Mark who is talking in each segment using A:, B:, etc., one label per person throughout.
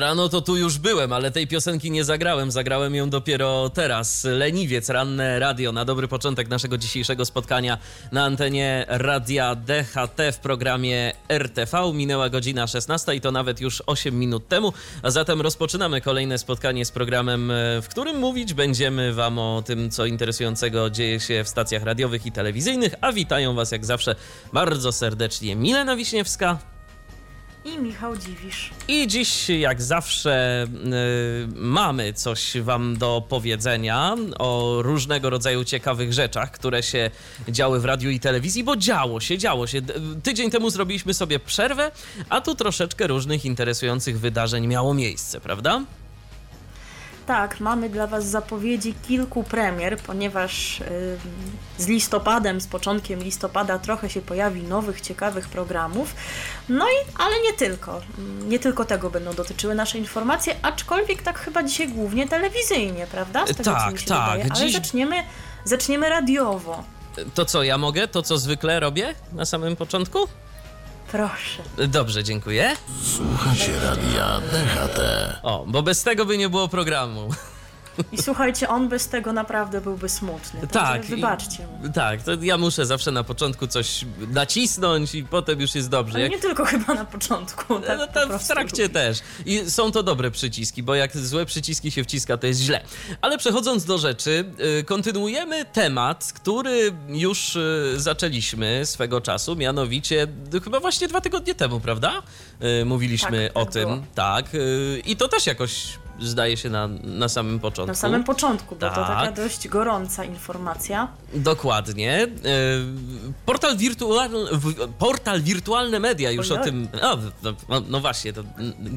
A: Rano to tu już byłem, ale tej piosenki nie zagrałem. Zagrałem ją dopiero teraz. Leniwiec, ranne radio. Na dobry początek naszego dzisiejszego spotkania na antenie radia DHT w programie RTV. Minęła godzina 16 i to nawet już 8 minut temu. A zatem rozpoczynamy kolejne spotkanie z programem, e, w którym mówić będziemy Wam o tym, co interesującego dzieje się w stacjach radiowych i telewizyjnych. A witają Was jak zawsze bardzo serdecznie Milena Wiśniewska.
B: I Michał Dziwisz.
A: I dziś, jak zawsze, y, mamy coś Wam do powiedzenia o różnego rodzaju ciekawych rzeczach, które się działy w radiu i telewizji, bo działo się, działo się. Tydzień temu zrobiliśmy sobie przerwę, a tu troszeczkę różnych interesujących wydarzeń miało miejsce, prawda?
B: Tak, mamy dla Was zapowiedzi kilku premier, ponieważ y, z listopadem, z początkiem listopada trochę się pojawi nowych, ciekawych programów. No i, ale nie tylko. Mm, Nie tylko tego będą dotyczyły nasze informacje, aczkolwiek tak chyba dzisiaj głównie telewizyjnie, prawda? Z tego, co
A: Tak, tak.
B: Wydaje. Ale
A: Dziś-
B: zaczniemy, zaczniemy radiowo.
A: To co, ja mogę? To, co zwykle robię na samym początku?
B: Proszę.
A: Dobrze, dziękuję.
C: Słuchacie radia DHT.
A: O, bo bez tego by nie było programu.
B: I słuchajcie, on bez tego naprawdę byłby smutny.
A: Tak, i-
B: Wybaczcie mu.
A: Tak, to ja muszę zawsze na początku coś nacisnąć i potem już jest dobrze. Jak
B: nie tylko chyba na początku. Tak
A: no
B: po
A: to w trakcie
B: lubi.
A: też. I są to dobre przyciski, bo jak złe przyciski się wciska, to jest źle. Ale przechodząc do rzeczy, y, kontynuujemy temat, który już y, zaczęliśmy swego czasu, mianowicie y, chyba właśnie dwa tygodnie temu, prawda? Mówiliśmy
B: Tak,
A: o
B: tak
A: tym.
B: było.
A: Tak. I to też jakoś zdaje się na, na samym początku.
B: Na samym początku, bo to
A: Tak.
B: taka dość gorąca informacja.
A: Dokładnie. E, Portal, wirtual, w- portal Wirtualne Media już
B: Ojoj.
A: o tym. O, no, no właśnie, to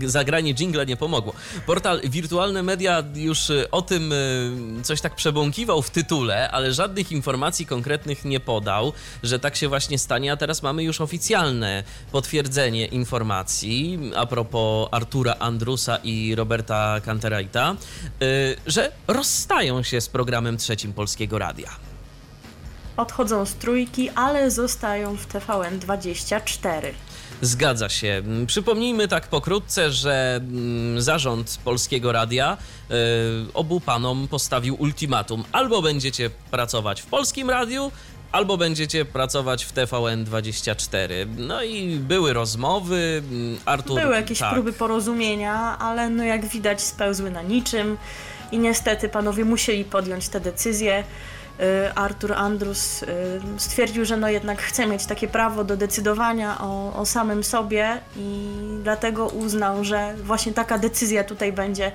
A: zagranie jingla nie pomogło. Portal Wirtualne Media już e, o tym e, coś tak przebąkiwał w tytule, ale żadnych informacji konkretnych nie podał, że tak się właśnie stanie. A teraz mamy już oficjalne potwierdzenie informacji a propos Artura Andrusa i Roberta Canterajta, e, że rozstają się z programem trzecim Polskiego Radia.
B: Odchodzą z trójki, ale zostają w TVN 24.
A: Zgadza się. Mm, Przypomnijmy tak pokrótce, że mm, zarząd Polskiego Radia y, obu panom postawił ultimatum. Albo będziecie pracować w Polskim Radiu, albo będziecie pracować w TVN24. No i były rozmowy. mm, Artur...
B: Były jakieś
A: tak.
B: próby porozumienia, ale no jak widać spełzły na niczym i niestety panowie musieli podjąć tę decyzję. Y, Artur Andrus y, stwierdził, że no jednak chce mieć takie prawo do decydowania o, o samym sobie i dlatego uznał, że właśnie taka decyzja tutaj będzie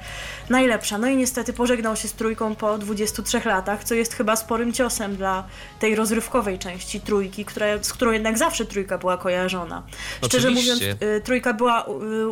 B: najlepsza. No i niestety pożegnał się z trójką po 23 latach, co jest chyba sporym ciosem dla tej rozrywkowej części trójki, która, z którą jednak zawsze trójka była kojarzona. Szczerze
A: Oczywiście.
B: mówiąc, y, trójka była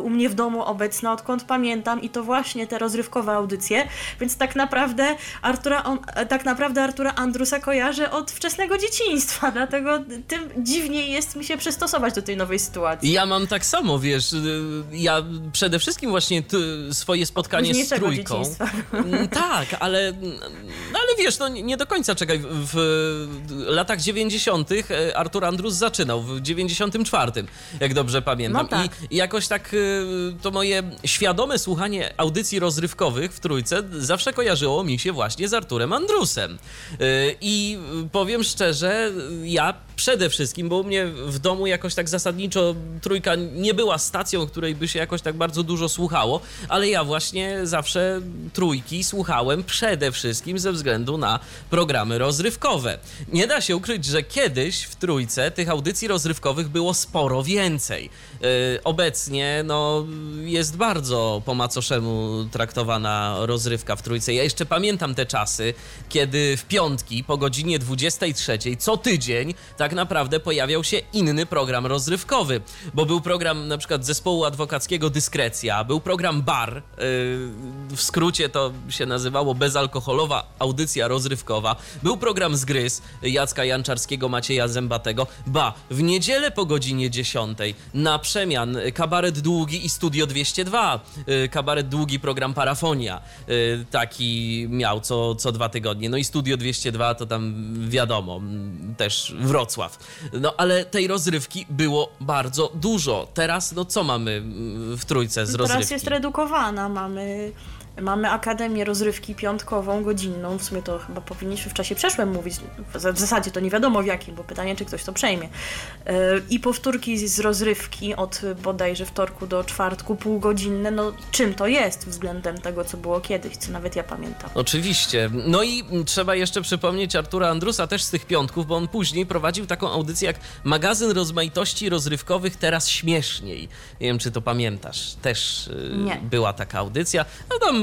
B: u mnie w domu obecna odkąd pamiętam i to właśnie te rozrywkowe audycje, więc tak naprawdę Artura, on, tak naprawdę Artura Andrusa kojarzę od wczesnego dzieciństwa, dlatego tym dziwniej jest mi się przystosować do tej nowej sytuacji.
A: Ja mam tak samo, wiesz, y, ja przede wszystkim właśnie swoje spotkanie z trójką.
B: dzieciństwa.
A: Mm, Tak, ale, no ale wiesz, no nie do końca czekaj. W, latach 90. Artur Andrus zaczynał, w 94, jak dobrze pamiętam.
B: No tak.
A: I jakoś tak y, to moje świadome słuchanie audycji rozrywkowych w trójce zawsze kojarzyło mi się właśnie z Arturem Andrusem. Y, I powiem szczerze, ja przede wszystkim, bo u mnie w domu jakoś tak zasadniczo trójka nie była stacją, której by się jakoś tak bardzo dużo słuchało, ale ja właśnie zawsze trójki słuchałem przede wszystkim ze względu na programy rozrywkowe. Nie da się ukryć, że kiedyś w trójce tych audycji rozrywkowych było sporo więcej. Yy, obecnie no, jest bardzo po macoszemu traktowana rozrywka w trójce. Ja jeszcze pamiętam te czasy, kiedy w piątki po godzinie 23 co tydzień tak naprawdę pojawiał się inny program rozrywkowy, bo był program na przykład zespołu adwokackiego Dyskrecja, był program Bar, yy, w skrócie to się nazywało bezalkoholowa audycja rozrywkowa, był program Zgryz Jacka Janczarskiego, Macieja Zębatego, ba, w niedzielę po godzinie 10 na przemian Kabaret Długi i Studio 202, yy, Kabaret Długi program Parafonia, yy, taki miał co, co dwa tygodnie, no i Studio 202 to tam wiadomo, też Wrocław. No ale tej rozrywki było bardzo dużo. Teraz no co mamy mm, w trójce z rozrywki?
B: Teraz jest redukowana. Mamy, mamy Akademię Rozrywki piątkową, godzinną. W sumie to chyba powinniśmy w czasie przeszłym mówić. W zasadzie to nie wiadomo w jakim, bo pytanie, czy ktoś to przejmie. Yy, I powtórki z- rozrywki od bodajże wtorku do czwartku, półgodzinne. No czym to jest względem tego, co było kiedyś, co nawet ja pamiętam.
A: Oczywiście. No i trzeba jeszcze przypomnieć Artura Andrusa też z tych piątków, bo on później prowadził taką audycję jak magazyn rozmaitości rozrywkowych teraz śmieszniej. Nie wiem, czy to pamiętasz. Też y,
B: Nie.
A: była taka audycja. No tam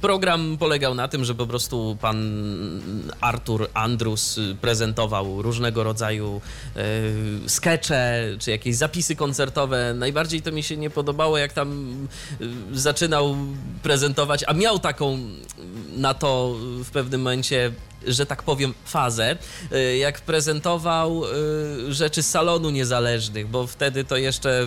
A: program polegał na tym, że po prostu pan Artur Andrus prezentował różnego rodzaju y, skecze, czy jakieś zapisy koncertowe. Najbardziej to mi się nie podobało, jak tam y, zaczynał prezentować, a miał taką na to w pewnym momencie że tak powiem, fazę, y, jak prezentował y, rzeczy z salonu niezależnych, bo wtedy to jeszcze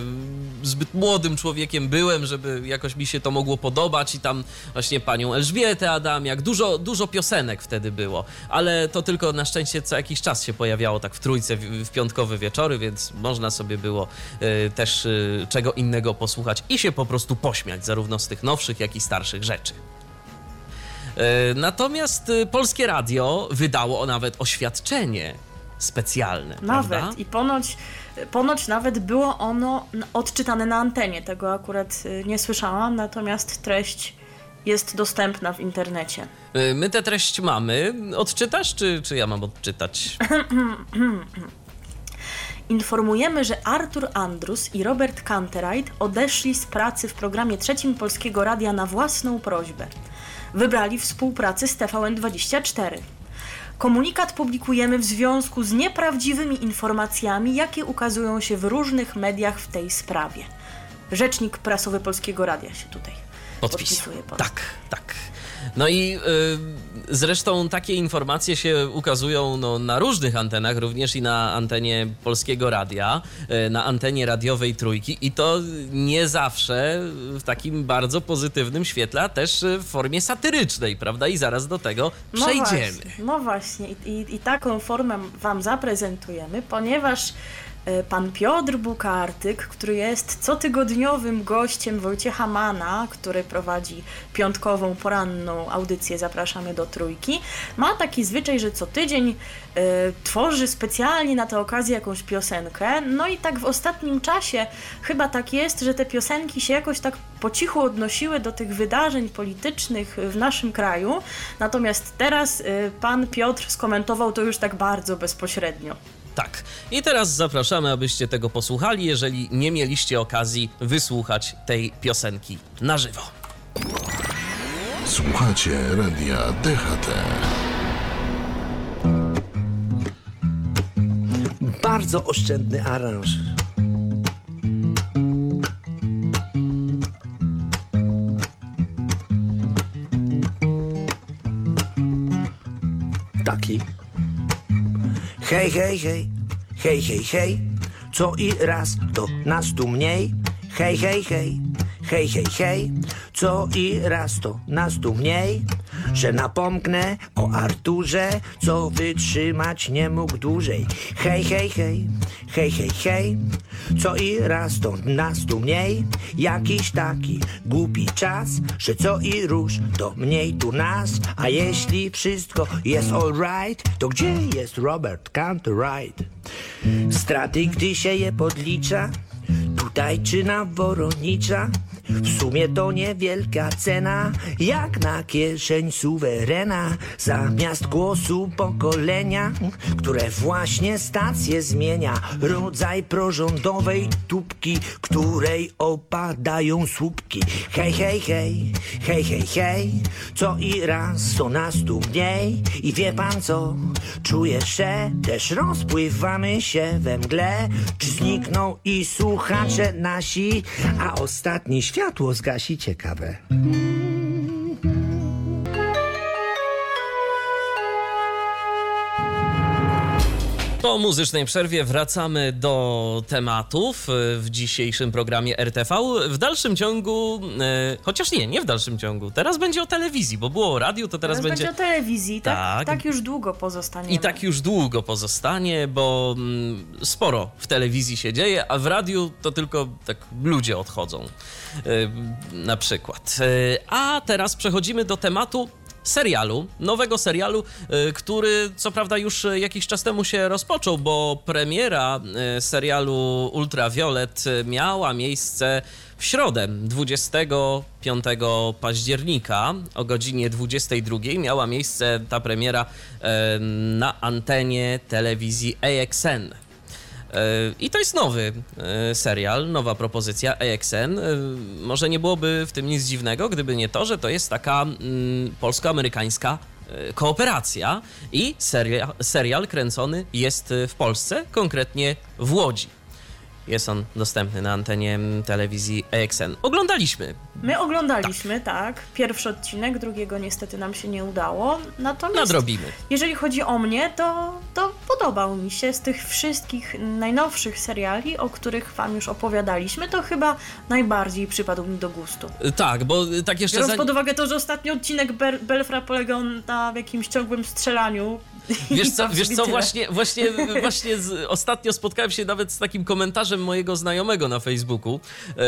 A: zbyt młodym człowiekiem byłem, żeby jakoś mi się to mogło podobać i tam właśnie panią Elżbietę Adamiak, dużo, dużo piosenek wtedy było, ale to tylko na szczęście co jakiś czas się pojawiało tak w trójce, w, piątkowe wieczory, więc można sobie było y, też czego innego posłuchać i się po prostu pośmiać, zarówno z tych nowszych, jak i starszych rzeczy. E, Natomiast y, Polskie Radio wydało nawet oświadczenie specjalne,
B: Nawet.
A: prawda?
B: I ponoć, ponoć nawet było ono odczytane na antenie. Tego akurat y, nie słyszałam, natomiast treść jest dostępna w internecie.
A: My tę treść mamy. Odczytasz, czy, czy ja mam odczytać?
B: Informujemy, że Artur Andrus i Robert Canterite odeszli z pracy w programie trzecim Polskiego Radia na własną prośbę. Wybrali współpracę z TVN24. Komunikat publikujemy w związku z nieprawdziwymi informacjami, jakie ukazują się w różnych mediach w tej sprawie. Rzecznik prasowy Polskiego Radia się tutaj podpisuje pod.
A: Tak, tak. No i y, zresztą takie informacje się ukazują no, na różnych antenach, również i na antenie Polskiego Radia, y, na antenie radiowej Trójki i to nie zawsze w takim bardzo pozytywnym świetle, a też w formie satyrycznej, prawda? I zaraz do tego
B: No
A: przejdziemy.
B: Właśnie, no właśnie, I, i, i taką formę Wam zaprezentujemy, ponieważ pan Piotr Bukartyk, który jest cotygodniowym gościem Wojciecha Mana, który prowadzi piątkową, poranną audycję Zapraszamy do Trójki, ma taki zwyczaj, że co tydzień e, tworzy specjalnie na tę okazję jakąś piosenkę. No i tak w ostatnim czasie chyba tak jest, że te piosenki się jakoś tak po cichu odnosiły do tych wydarzeń politycznych w naszym kraju. Natomiast teraz y, pan Piotr skomentował to już tak bardzo bezpośrednio.
A: Tak. I teraz zapraszamy, abyście tego posłuchali, jeżeli nie mieliście okazji wysłuchać tej piosenki na żywo.
C: Słuchacie radia DHT.
D: Bardzo oszczędny aranż. Taki. Hej, hej, hej, hej, hej, hej, co i raz to nas tu mniej. Hej, hej, hej, hej, hej, hej, co i raz to nas tu mniej. Że napomknę o Arturze, co wytrzymać nie mógł dłużej. Hej, hej, hej, hej, hej, hej, co i raz to nas tu mniej. Jakiś taki głupi czas, że co i róż to mniej tu nas. A jeśli wszystko jest alright, to gdzie jest Robert Canterite? Straty, gdy się je podlicza, tutaj czy na Woronicza, w sumie to niewielka cena, jak na kieszeń suwerena, zamiast głosu pokolenia, które właśnie stację zmienia, rodzaj prorządowej tubki, której opadają słupki. Hej, hej, hej, hej, hej, hej, co i raz to nas mniej. I wie pan co, czuję, że też rozpływamy się we mgle, czy znikną i słuchacze nasi, a ostatni światło zgasi ciekawe.
A: Po muzycznej przerwie wracamy do tematów e, w dzisiejszym programie RTV. W dalszym ciągu, e, chociaż nie, nie w dalszym ciągu, teraz będzie o telewizji, bo było o radiu, to teraz,
B: Teraz
A: będzie...
B: będzie o telewizji, tak?
A: Tak.
B: Tak, już długo pozostaniemy.
A: I tak już długo pozostanie, bo mm, sporo w telewizji się dzieje, a w radiu to tylko tak ludzie odchodzą. Yy, na przykład. A teraz przechodzimy do tematu serialu, nowego serialu, yy, który co prawda już y, jakiś czas temu się rozpoczął, bo premiera y, serialu Ultraviolet y, miała miejsce w środę 25 października o godzinie 22 miała miejsce ta premiera na antenie telewizji AXN. E, I to jest nowy e, serial, nowa propozycja AXN. E, Może nie byłoby w tym nic dziwnego, gdyby nie to, że to jest taka mm, polsko-amerykańska kooperacja i serial, serial kręcony jest w Polsce, konkretnie w Łodzi. Jest on dostępny na antenie mm, telewizji AXN. Oglądaliśmy.
B: My oglądaliśmy, tak. Pierwszy odcinek, drugiego niestety nam się nie udało. Natomiast
A: Nadrobimy.
B: jeżeli chodzi o mnie, to, to podobał mi się z tych wszystkich najnowszych seriali, o których wam już opowiadaliśmy, to chyba najbardziej przypadł mi do gustu.
A: E, Tak, bo e, tak jeszcze...
B: Biorąc
A: za-
B: pod uwagę to, że ostatni odcinek Ber- Belfra polegał na jakimś ciągłym strzelaniu.
A: Wiesz co, wiesz co właśnie, właśnie, właśnie z, ostatnio spotkałem się nawet z takim komentarzem mojego znajomego na Facebooku, e,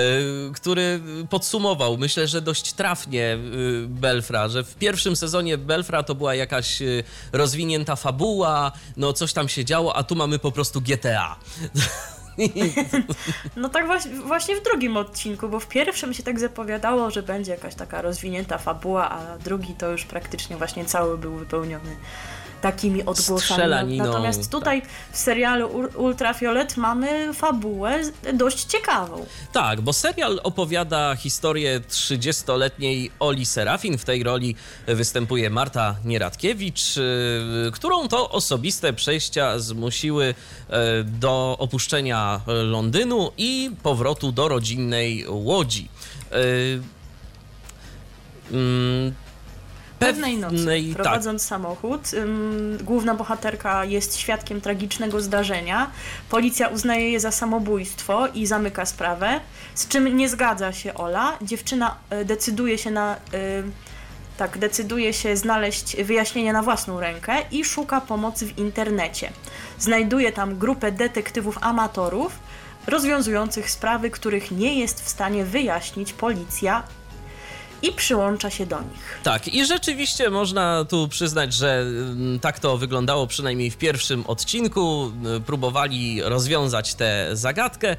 A: który podsumował, myślę, że dość trafnie e, Belfra, że w pierwszym sezonie Belfra to była jakaś e, rozwinięta fabuła, no coś tam się działo, a tu mamy po prostu GTA.
B: No tak właśnie w drugim odcinku, bo w pierwszym się tak zapowiadało, że będzie jakaś taka rozwinięta fabuła, a drugi to już praktycznie właśnie cały był wypełniony takimi odgłosami.
A: Strzelaniną,
B: Natomiast tutaj w serialu Ul- Ultrafiolet mamy fabułę dość ciekawą.
A: Tak, bo serial opowiada historię 30-letniej Oli Serafin. W tej roli występuje Marta Nieradkiewicz, y, którą to osobiste przejścia zmusiły y, do opuszczenia Londynu i powrotu do rodzinnej Łodzi. Y, mm,
B: Pewnej nocy,
A: tak,
B: prowadząc samochód, ym, główna bohaterka jest świadkiem tragicznego zdarzenia. Policja uznaje je za samobójstwo i zamyka sprawę, z czym nie zgadza się Ola. Dziewczyna y, decyduje się na... Y, tak, decyduje się znaleźć wyjaśnienie na własną rękę i szuka pomocy w internecie. Znajduje tam grupę detektywów amatorów rozwiązujących sprawy, których nie jest w stanie wyjaśnić policja i przyłącza się do nich.
A: Tak, i rzeczywiście można tu przyznać, że mm, tak to wyglądało przynajmniej w pierwszym odcinku. Y, Próbowali rozwiązać tę zagadkę. Y,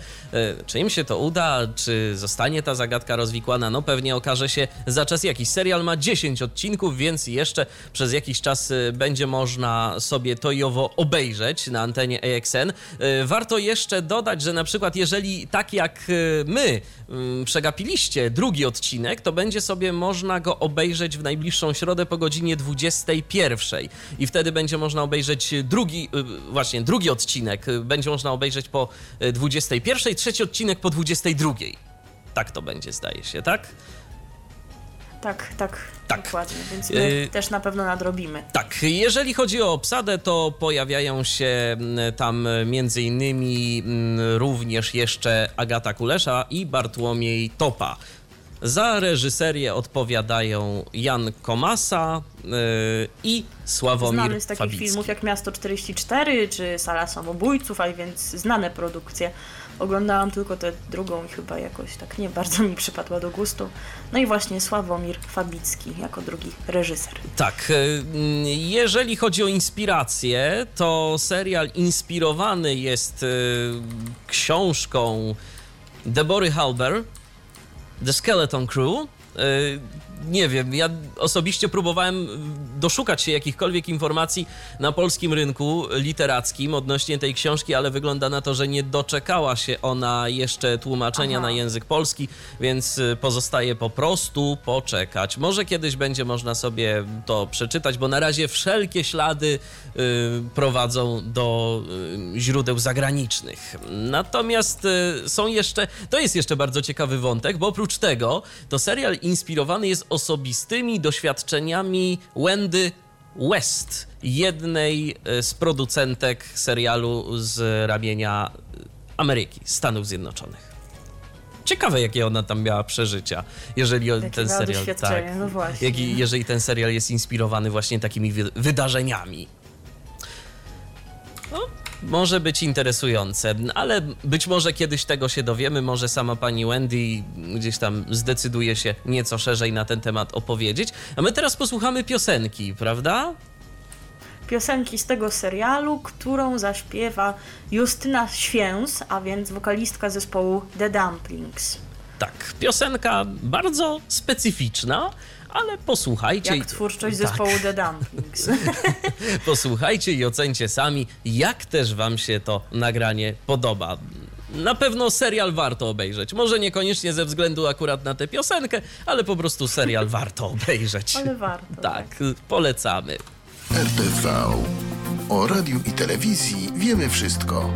A: Czy im się to uda, czy zostanie ta zagadka rozwikłana? No pewnie okaże się za czas jakiś. Serial ma 10 odcinków, więc jeszcze przez jakiś czas y, będzie można sobie to i owo obejrzeć na antenie AXN. Warto jeszcze dodać, że na przykład jeżeli tak jak my mm, przegapiliście drugi odcinek, to będzie sobie można go obejrzeć w najbliższą środę po godzinie 21. I wtedy będzie można obejrzeć drugi, y, właśnie drugi odcinek, y, będzie można obejrzeć po y, 21, trzeci odcinek po 22. Tak to będzie, zdaje się, tak?
B: Tak, tak,
A: Tak.
B: dokładnie, więc my
A: Yy,
B: też na pewno nadrobimy.
A: Tak, jeżeli chodzi o obsadę, to pojawiają się tam między innymi również jeszcze Agata Kulesza i Bartłomiej Topa. Za reżyserię odpowiadają Jan Komasa yy, i Sławomir
B: Znany z takich
A: Fabicki.
B: filmów jak Miasto 44 czy Sala Samobójców, a więc znane produkcje. Oglądałam tylko tę drugą i chyba jakoś tak nie bardzo mi przypadła do gustu. No i właśnie Sławomir Fabicki jako drugi reżyser.
A: Tak, y, jeżeli chodzi o inspirację, to serial inspirowany jest y, książką Debory Halber, The Skeleton Crew. Nie wiem, ja osobiście próbowałem doszukać się jakichkolwiek informacji na polskim rynku literackim odnośnie tej książki, ale wygląda na to, że nie doczekała się ona jeszcze tłumaczenia
B: Aha.
A: na język polski, więc y, pozostaje po prostu poczekać. Może kiedyś będzie można sobie to przeczytać, bo na razie wszelkie ślady y, prowadzą do y, źródeł zagranicznych. Natomiast y, są jeszcze, to jest jeszcze bardzo ciekawy wątek, bo oprócz tego to serial inspirowany jest osobistymi doświadczeniami Wendy West, jednej y, z producentek serialu z ramienia Ameryki, Stanów Zjednoczonych. Ciekawe, jakie ona tam miała przeżycia, jeżeli
B: Jakie
A: ten serial.
B: doświadczenie, no właśnie.
A: jak, jeżeli ten serial jest inspirowany właśnie takimi wy- wydarzeniami. No, może być interesujące, ale być może kiedyś tego się dowiemy. Może sama pani Wendy gdzieś tam zdecyduje się nieco szerzej na ten temat opowiedzieć. A my teraz posłuchamy piosenki, prawda?
B: Piosenki z tego serialu, którą zaśpiewa Justyna Święs, a więc wokalistka zespołu The Dumplings.
A: Tak, piosenka bardzo specyficzna, ale posłuchajcie.
B: Jak twórczość
A: Tak.
B: zespołu The Dumplings.
A: Posłuchajcie i ocencie sami, jak też Wam się to nagranie podoba. Na pewno serial warto obejrzeć. Może niekoniecznie ze względu akurat na tę piosenkę, ale po prostu serial warto obejrzeć.
B: Ale warto.
A: Tak, polecamy.
C: RTV. O radiu i telewizji wiemy wszystko.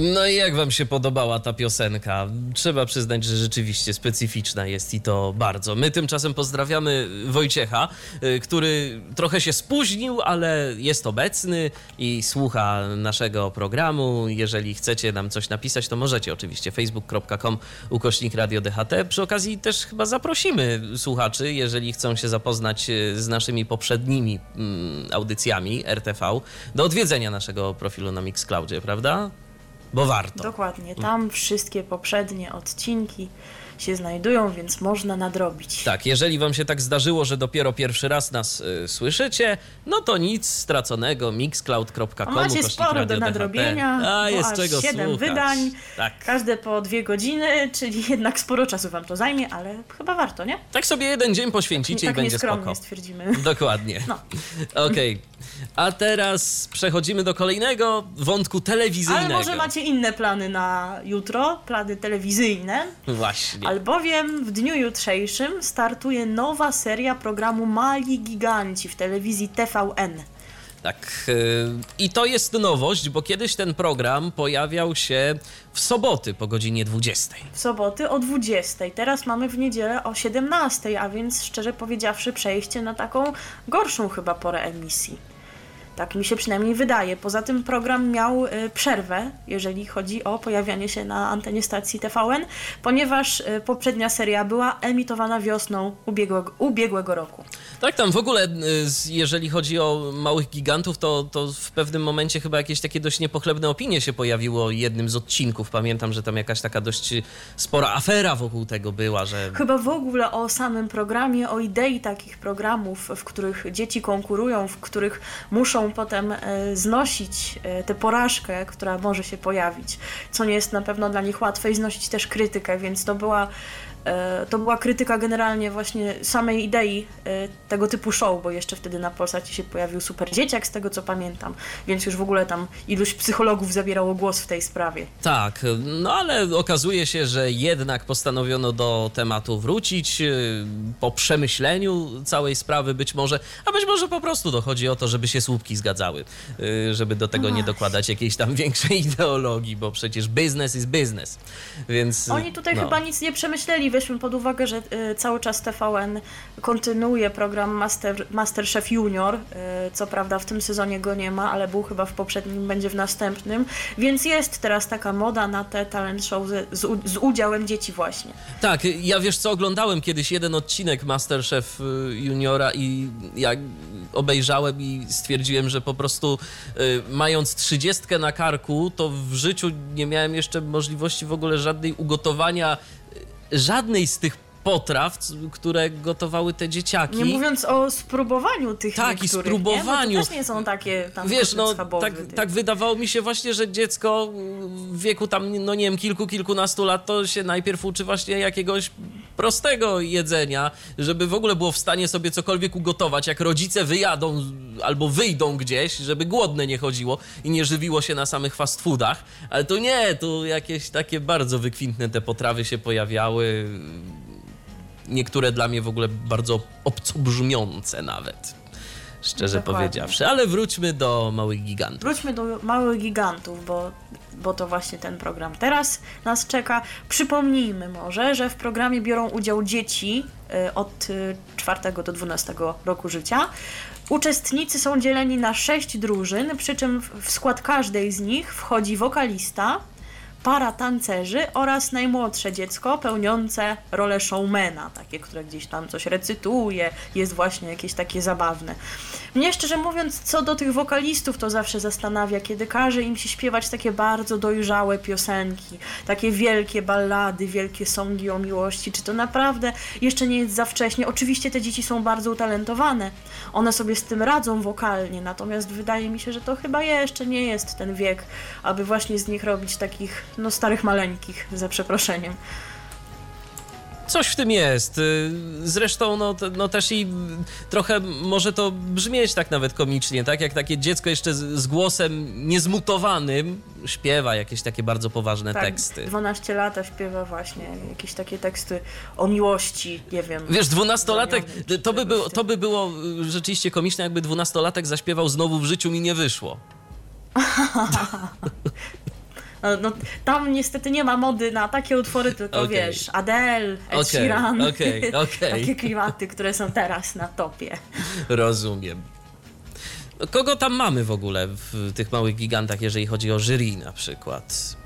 A: No i jak wam się podobała ta piosenka? Trzeba przyznać, że rzeczywiście specyficzna jest i to bardzo. My tymczasem pozdrawiamy Wojciecha, y, który trochę się spóźnił, ale jest obecny i słucha naszego programu. Jeżeli chcecie nam coś napisać, to możecie oczywiście facebook.com ukośnik radio DHT. Przy okazji też chyba zaprosimy słuchaczy, jeżeli chcą się zapoznać y, z naszymi poprzednimi mm, audycjami RTV, do odwiedzenia naszego profilu na Mixcloudzie, prawda? Bo warto.
B: Dokładnie. Tam wszystkie poprzednie odcinki się znajdują, więc można nadrobić.
A: Tak, jeżeli wam się tak zdarzyło, że dopiero pierwszy raz nas y, słyszycie, no to nic straconego, mixcloud.com.
B: Macie sporo do nadrobienia.
A: A, jest czego
B: 7
A: słuchać.
B: wydań,
A: Tak.
B: każde po dwie godziny, czyli jednak sporo czasu wam to zajmie, ale chyba warto, nie?
A: tak sobie jeden dzień poświęcicie
B: tak
A: i będzie
B: nieskromnie
A: spoko.
B: stwierdzimy.
A: Dokładnie.
B: No.
A: Okej. A teraz przechodzimy do kolejnego wątku telewizyjnego.
B: Ale może macie inne plany na jutro, plany telewizyjne,
A: Właśnie.
B: albowiem w dniu jutrzejszym startuje nowa seria programu Mali Giganci w telewizji TVN.
A: Tak. y, I to jest nowość, bo kiedyś ten program pojawiał się w soboty po godzinie 20.
B: W soboty o 20. Teraz mamy w niedzielę o 17, a więc szczerze powiedziawszy przejście na taką gorszą chyba porę emisji. Tak mi się przynajmniej wydaje. Poza tym program miał y, przerwę, jeżeli chodzi o pojawianie się na antenie stacji TVN, ponieważ y, poprzednia seria była emitowana wiosną ubiegłego, ubiegłego roku.
A: Tak, tam w ogóle, y, jeżeli chodzi o małych gigantów, to, to w pewnym momencie chyba jakieś takie dość niepochlebne opinie się pojawiło o jednym z odcinków. Pamiętam, że tam jakaś taka dość spora afera wokół tego była, że.
B: Chyba w ogóle o samym programie, o idei takich programów, w których dzieci konkurują, w których muszą potem e, znosić e, tę porażkę, która może się pojawić, co nie jest na pewno dla nich łatwe i znosić też krytykę, więc to była, to była krytyka generalnie właśnie samej idei e, tego typu show, bo jeszcze wtedy na Polsacie się pojawił Super Dzieciak, z tego co pamiętam, więc już w ogóle tam iluś psychologów zabierało głos w tej sprawie.
A: Tak, no ale okazuje się, że jednak postanowiono do tematu wrócić po przemyśleniu całej sprawy być może, a być może po prostu dochodzi o to, żeby się słupki zgadzały, żeby do tego nie
B: właśnie.
A: dokładać jakiejś tam większej ideologii, bo przecież biznes is business, więc...
B: Oni tutaj
A: no.
B: chyba nic nie przemyśleli, jeżeli weźmy pod uwagę, że y, cały czas TVN kontynuuje program Master, Masterchef Junior, y, co prawda w tym sezonie go nie ma, ale był chyba w poprzednim, będzie w następnym, więc jest teraz taka moda na te talent show z, z, z udziałem dzieci właśnie.
A: Tak, ja wiesz co, oglądałem kiedyś jeden odcinek Masterchef y, Juniora i jak obejrzałem i stwierdziłem, że po prostu mając trzydziestkę na karku, to w życiu nie miałem jeszcze możliwości w ogóle żadnej ugotowania żadnej z tych potraw, które gotowały te dzieciaki.
B: Nie mówiąc o spróbowaniu tych
A: Tak, i spróbowaniu.
B: Nie? To też nie są takie tam
A: Wiesz, no
B: schabowy,
A: tak, tak wydawało mi się właśnie, że dziecko w wieku tam, no nie wiem, kilku, kilkunastu lat, to się najpierw uczy właśnie jakiegoś prostego jedzenia, żeby w ogóle było w stanie sobie cokolwiek ugotować, jak rodzice wyjadą albo wyjdą gdzieś, żeby głodne nie chodziło i nie żywiło się na samych fast foodach, ale to nie, tu jakieś takie bardzo wykwintne te potrawy się pojawiały, niektóre dla mnie w ogóle bardzo obcobrzmiące nawet, szczerze
B: Dokładnie.
A: powiedziawszy. Ale wróćmy do małych gigantów.
B: Wróćmy do małych gigantów, bo, bo to właśnie ten program teraz nas czeka. Przypomnijmy może, że w programie biorą udział dzieci y, od y, 4 do 12 roku życia. Uczestnicy są dzieleni na sześć drużyn, przy czym w skład każdej z nich wchodzi wokalista, para tancerzy oraz najmłodsze dziecko pełniące rolę showmana, takie, które gdzieś tam coś recytuje, jest właśnie jakieś takie zabawne. Mnie szczerze mówiąc, co do tych wokalistów, to zawsze zastanawia, kiedy każe im się śpiewać takie bardzo dojrzałe piosenki, takie wielkie ballady, wielkie songi o miłości, czy to naprawdę jeszcze nie jest za wcześnie? Oczywiście te dzieci są bardzo utalentowane, one sobie z tym radzą wokalnie, natomiast wydaje mi się, że to chyba jeszcze nie jest ten wiek, aby właśnie z nich robić takich, no starych maleńkich, za przeproszeniem.
A: Coś w tym jest. Y, Zresztą, no, no też i trochę może to brzmieć tak nawet komicznie, tak? Jak takie dziecko jeszcze z, z głosem niezmutowanym śpiewa jakieś takie bardzo poważne
B: Tak,
A: teksty.
B: 12 lata śpiewa właśnie jakieś takie teksty o miłości, nie wiem.
A: Wiesz, dwunastolatek, to by, było, to by było y, rzeczywiście komiczne, jakby dwunastolatek zaśpiewał znowu w życiu mi nie wyszło.
B: No, no, tam niestety nie ma mody na takie utwory, tylko
A: Okej.
B: wiesz, Adele, Ed
A: Okej,
B: Sheeran,
A: okej, okej.
B: takie klimaty, które są teraz na topie.
A: Rozumiem. No, Kogo tam mamy w ogóle w tych małych gigantach, jeżeli chodzi o jury na przykład?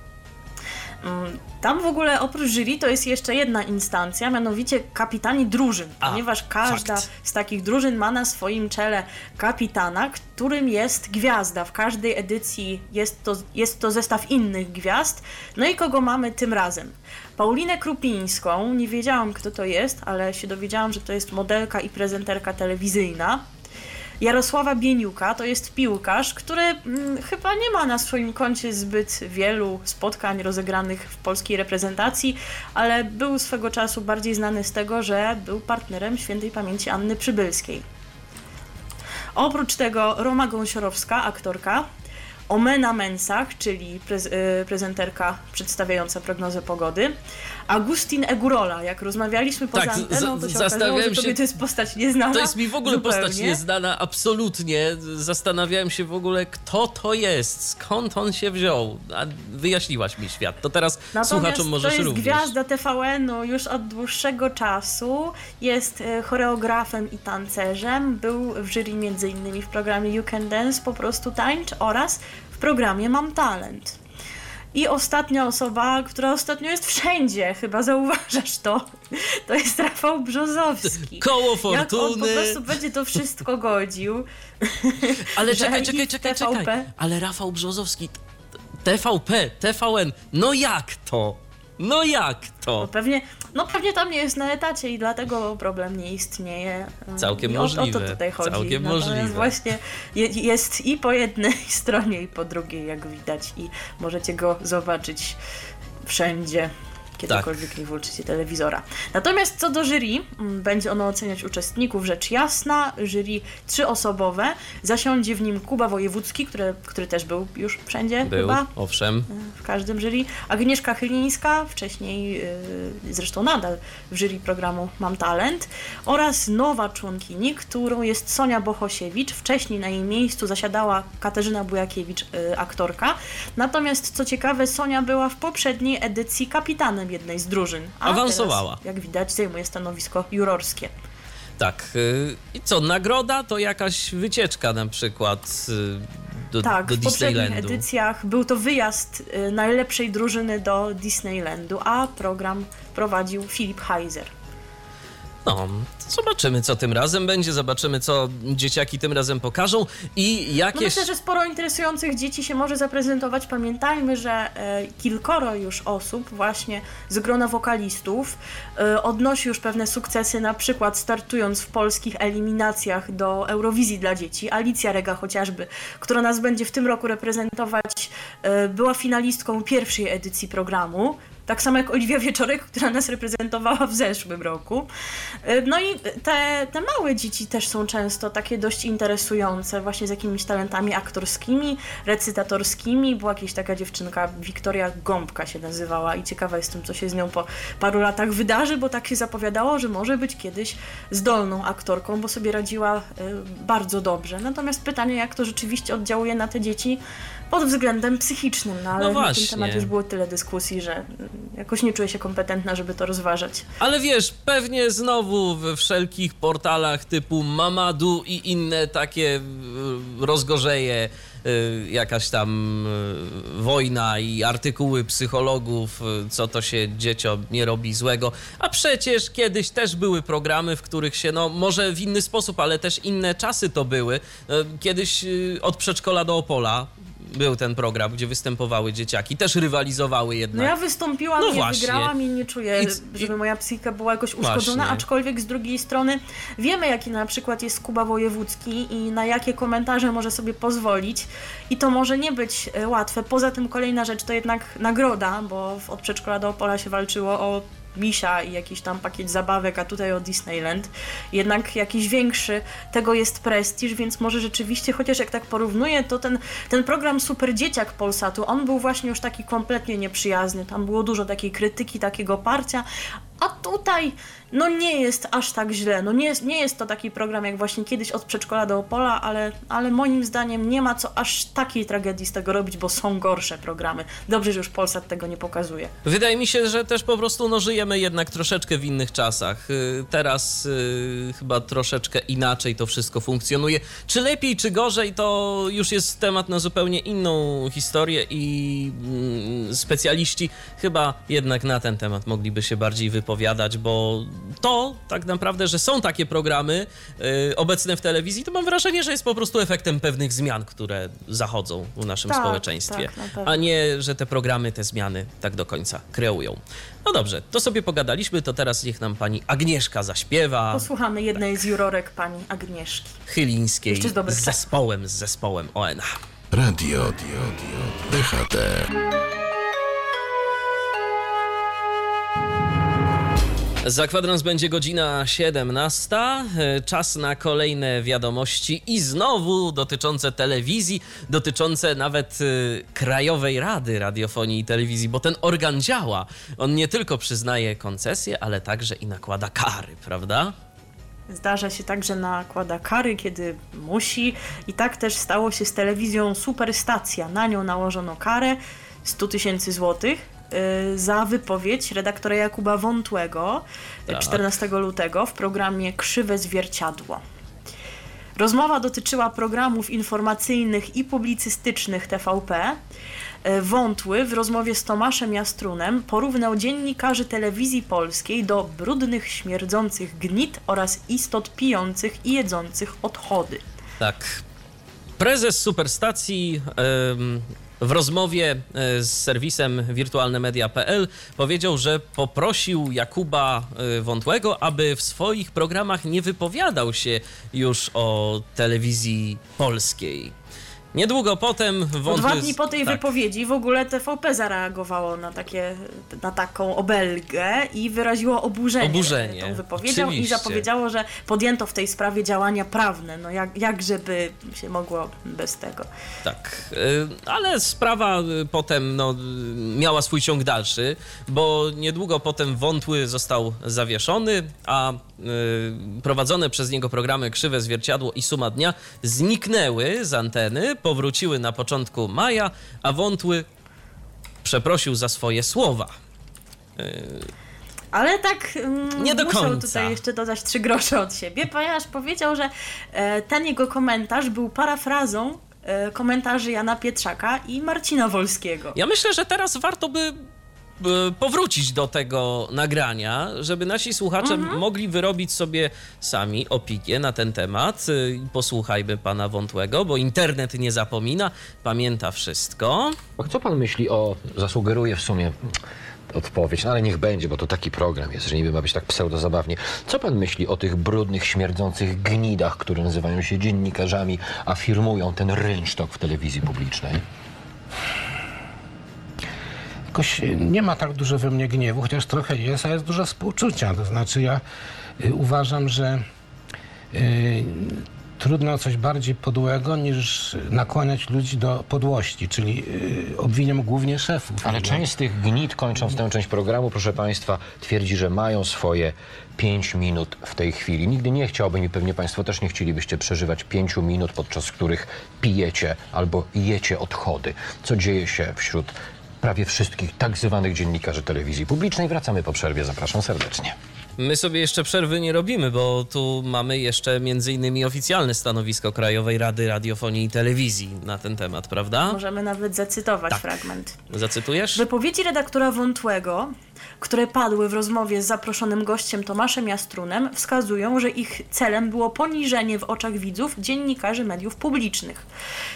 B: Mm, Tam w ogóle oprócz jury to jest jeszcze jedna instancja, mianowicie kapitani drużyn,
A: A,
B: ponieważ każda
A: fakt.
B: z takich drużyn ma na swoim czele kapitana, którym jest gwiazda. W każdej edycji jest to, jest to zestaw innych gwiazd. No i kogo mamy tym razem? Paulinę Krupińską, nie wiedziałam kto to jest, ale się dowiedziałam, że to jest modelka i prezenterka telewizyjna. Jarosława Bieniuka to jest piłkarz, który mm, chyba nie ma na swoim koncie zbyt wielu spotkań rozegranych w polskiej reprezentacji, ale był swego czasu bardziej znany z tego, że był partnerem świętej pamięci Anny Przybylskiej. Oprócz tego Roma Gąsiorowska, aktorka, Omena Mensach, czyli y, prezenterka przedstawiająca prognozę pogody, Agustin Egurola, jak rozmawialiśmy poza
A: Tak,
B: anteną, to się okazało, że tobie
A: się-
B: to jest postać nieznana.
A: To jest mi w ogóle
B: zupełnie.
A: postać nieznana, absolutnie. Zastanawiałem się w ogóle, kto to jest, skąd on się wziął. A wyjaśniłaś mi świat. To teraz
B: Natomiast
A: słuchaczom możesz
B: to jest
A: również.
B: gwiazda TVN-u już od dłuższego czasu. Jest e, choreografem i tancerzem. Był w jury między innymi w programie You Can Dance, po prostu tańcz oraz w programie Mam Talent. I ostatnia osoba, która ostatnio jest wszędzie, chyba zauważasz to, to jest Rafał Brzozowski.
A: Koło
B: Jak on po
A: fortuny.
B: prostu będzie to wszystko godził.
A: Ale czekaj, czekaj, czekaj, czekaj. Ale Rafał Brzozowski, TVP, TVN, no jak to? No jak
B: No
A: to?
B: pewnie, no pewnie tam nie jest na etacie i dlatego problem nie istnieje.
A: Całkiem
B: I o, O
A: możliwe,
B: to tutaj chodzi.
A: całkiem
B: Natomiast
A: możliwe.
B: właśnie je, jest i po jednej stronie, i po drugiej, jak widać. I możecie go zobaczyć wszędzie. Kiedykolwiek
A: Tak.
B: nie włączycie telewizora. Natomiast co do jury, mm, będzie ono oceniać uczestników, rzecz jasna. Jury trzyosobowe. Zasiądzie w nim Kuba Wojewódzki, który, który też był już wszędzie
A: Był,
B: chyba
A: owszem.
B: w każdym jury. Agnieszka Chylińska, wcześniej yy, zresztą nadal w jury programu Mam Talent oraz nowa członkini, którą jest Sonia Bohosiewicz. Wcześniej na jej miejscu zasiadała Katarzyna Bujakiewicz, yy, aktorka. Natomiast co ciekawe, Sonia była w poprzedniej edycji kapitanem jednej z drużyn. A
A: Awansowała.
B: Teraz, jak widać, zajmuje stanowisko jurorskie.
A: Tak. y, I co, nagroda to jakaś wycieczka na przykład y, do,
B: Tak,
A: do
B: w poprzednich edycjach był to wyjazd y, najlepszej drużyny do Disneylandu, a program prowadził Filip Heiser.
A: No, zobaczymy co tym razem będzie, zobaczymy co dzieciaki tym razem pokażą i
B: No
A: jakieś...
B: myślę, że sporo interesujących dzieci się może zaprezentować. Pamiętajmy, że e, kilkoro już osób właśnie z grona wokalistów e, odnosi już pewne sukcesy, na przykład startując w polskich eliminacjach do Eurowizji dla dzieci. Alicja Rega chociażby, która nas będzie w tym roku reprezentować, e, była finalistką pierwszej edycji programu. Tak samo jak Oliwia Wieczorek, która nas reprezentowała w zeszłym roku. E, No i te, te małe dzieci też są często takie dość interesujące, właśnie z jakimiś talentami aktorskimi, recytatorskimi. Była jakaś taka dziewczynka, Wiktoria Gąbka się nazywała i ciekawa jestem, co się z nią po paru latach wydarzy, bo tak się zapowiadało, że może być kiedyś zdolną aktorką, bo sobie radziła e, bardzo dobrze. Natomiast pytanie, jak to rzeczywiście oddziałuje na te dzieci pod względem psychicznym, no ale
A: No
B: na ten
A: właśnie.
B: temat już było tyle dyskusji, że jakoś nie czuję się kompetentna, żeby to rozważać.
A: Ale wiesz, pewnie znowu we wszelkich portalach typu Mamadu i inne takie y, rozgorzeje y, jakaś tam y, wojna i artykuły psychologów, co to się dzieciom nie robi złego. A przecież kiedyś też były programy, w których się, no może w inny sposób, ale też inne czasy to były. Kiedyś od przedszkola do Opola był ten program, gdzie występowały dzieciaki. Też rywalizowały
B: No
A: jednak.
B: ja wystąpiłam,
A: No
B: nie
A: właśnie.
B: wygrałam i nie czuję,
A: I-
B: żeby moja psychika była jakoś uszkodzona,
A: Właśnie.
B: aczkolwiek z drugiej strony wiemy, jaki na przykład jest Kuba Wojewódzki i na jakie komentarze może sobie pozwolić i to może nie być e, łatwe. Poza tym kolejna rzecz to jednak nagroda, bo od przedszkola do Opola się walczyło o misia i jakiś tam pakiet zabawek, a tutaj o Disneyland. Jednak jakiś większy tego jest prestiż, więc może rzeczywiście, chociaż jak tak porównuję, to ten, ten program Super Dzieciak Polsatu, on był właśnie już taki kompletnie nieprzyjazny. Tam było dużo takiej krytyki, takiego parcia, a tutaj no nie jest aż tak źle. No nie jest, nie jest to taki program jak właśnie kiedyś od przedszkola do Opola, ale, ale moim zdaniem nie ma co aż takiej tragedii z tego robić, bo są gorsze programy. Dobrze, że już Polsat tego nie pokazuje.
A: Wydaje mi się, że też po prostu no, żyjemy jednak troszeczkę w innych czasach. Y, Teraz y, chyba troszeczkę inaczej to wszystko funkcjonuje. Czy lepiej, czy gorzej, to już jest temat na zupełnie inną historię i mm, specjaliści chyba jednak na ten temat mogliby się bardziej wypowiadać, bo to tak naprawdę, że są takie programy y, obecne w telewizji, to mam wrażenie, że jest po prostu efektem pewnych zmian, które zachodzą w naszym
B: Tak,
A: społeczeństwie,
B: tak,
A: a nie, że te programy te zmiany tak do końca kreują. No dobrze, to sobie pogadaliśmy, to teraz niech nam pani Agnieszka zaśpiewa
B: Posłuchamy jednej z jurorek pani Agnieszki.
A: Chylińskiej
B: z
A: z zespołem, z zespołem ONA.
C: Radio DHT.
A: Za kwadrans będzie godzina 17. E, Czas na kolejne wiadomości i znowu dotyczące telewizji, dotyczące nawet y, Krajowej Rady Radiofonii i Telewizji, bo ten organ działa. On nie tylko przyznaje koncesje, ale także i nakłada kary, prawda?
B: Zdarza się tak, że nakłada kary, kiedy musi. I tak też stało się z telewizją Superstacja. Na nią nałożono karę 100 tysięcy złotych za wypowiedź redaktora Jakuba Wątłego y,
A: Tak.
B: 14 lutego w programie Krzywe Zwierciadło. Rozmowa dotyczyła programów informacyjnych i publicystycznych TVP. E, Wątły w rozmowie z Tomaszem Jastrunem porównał dziennikarzy telewizji polskiej do brudnych, śmierdzących gnit oraz istot pijących i jedzących odchody.
A: Tak. Prezes Superstacji w rozmowie e, z serwisem wirtualnemedia.pl powiedział, że poprosił Jakuba e, Wątłego, aby w swoich programach nie wypowiadał się już o telewizji polskiej. Niedługo potem Wątły...
B: dwa dni po tej
A: tak.
B: wypowiedzi w ogóle TVP zareagowało na, takie, na taką obelgę i wyraziło oburzenie,
A: Oburzenie,
B: tą wypowiedzią i
A: oczywiście.
B: zapowiedziało, że podjęto w tej sprawie działania prawne. No jak, jak żeby się mogło bez tego.
A: Tak, y, ale sprawa y, potem no, miała swój ciąg dalszy, bo niedługo potem Wątły został zawieszony, a y, prowadzone przez niego programy Krzywe Zwierciadło i Suma Dnia zniknęły z anteny, powróciły na początku maja, a Wątły przeprosił za swoje słowa.
B: Ale tak mm,
A: Nie do
B: muszę
A: końca.
B: tutaj jeszcze dodać trzy grosze od siebie, ponieważ powiedział, że e, ten jego komentarz był parafrazą e, komentarzy Jana Pietrzaka i Marcina Wolskiego.
A: Ja myślę, że teraz warto by e, powrócić do tego nagrania, żeby nasi słuchacze mogli wyrobić sobie sami opinię na ten temat. Y, Posłuchajmy pana Wątłego, bo internet nie zapomina, pamięta wszystko.
E: Co pan myśli o, zasugeruję w sumie odpowiedź, no ale niech będzie, bo to taki program jest, że niby ma być tak pseudo-zabawnie. Co pan myśli o tych brudnych, śmierdzących gnidach, które nazywają się dziennikarzami, a firmują ten rynsztok w telewizji publicznej?
F: Jakoś nie ma tak dużo we mnie gniewu, chociaż trochę jest, a jest dużo współczucia. To znaczy ja y, uważam, że y, trudno coś bardziej podłego niż nakłaniać ludzi do podłości, czyli y, obwiniam głównie szefów.
E: Ale część z tych gnid, kończąc tę część programu, proszę państwa, twierdzi, że mają swoje pięć minut w tej chwili. Nigdy nie chciałbym i pewnie państwo też nie chcielibyście przeżywać pięciu minut, podczas których pijecie albo jecie odchody. Co dzieje się wśród prawie wszystkich tak zwanych dziennikarzy telewizji publicznej. Wracamy po przerwie. Zapraszam serdecznie.
A: My sobie jeszcze przerwy nie robimy, bo tu mamy jeszcze między innymi oficjalne stanowisko Krajowej Rady Radiofonii i Telewizji na ten temat, prawda?
B: Możemy nawet zacytować
A: Tak.
B: fragment.
A: Zacytujesz?
B: Wypowiedzi redaktora Wątłego, które padły w rozmowie z zaproszonym gościem Tomaszem Jastrunem, wskazują, że ich celem było poniżenie w oczach widzów dziennikarzy mediów publicznych.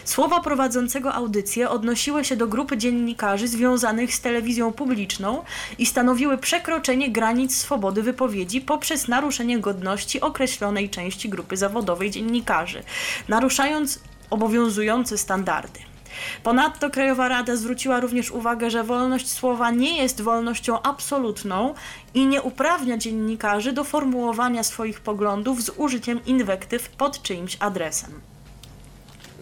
B: Słowa prowadzącego audycję odnosiły się do grupy dziennikarzy związanych z telewizją publiczną i stanowiły przekroczenie granic swobody wypowiedzi poprzez naruszenie godności określonej części grupy zawodowej dziennikarzy, naruszając obowiązujące standardy. Ponadto Krajowa Rada zwróciła również uwagę, że wolność słowa nie jest wolnością absolutną i nie uprawnia dziennikarzy do formułowania swoich poglądów z użyciem inwektyw pod czyimś adresem.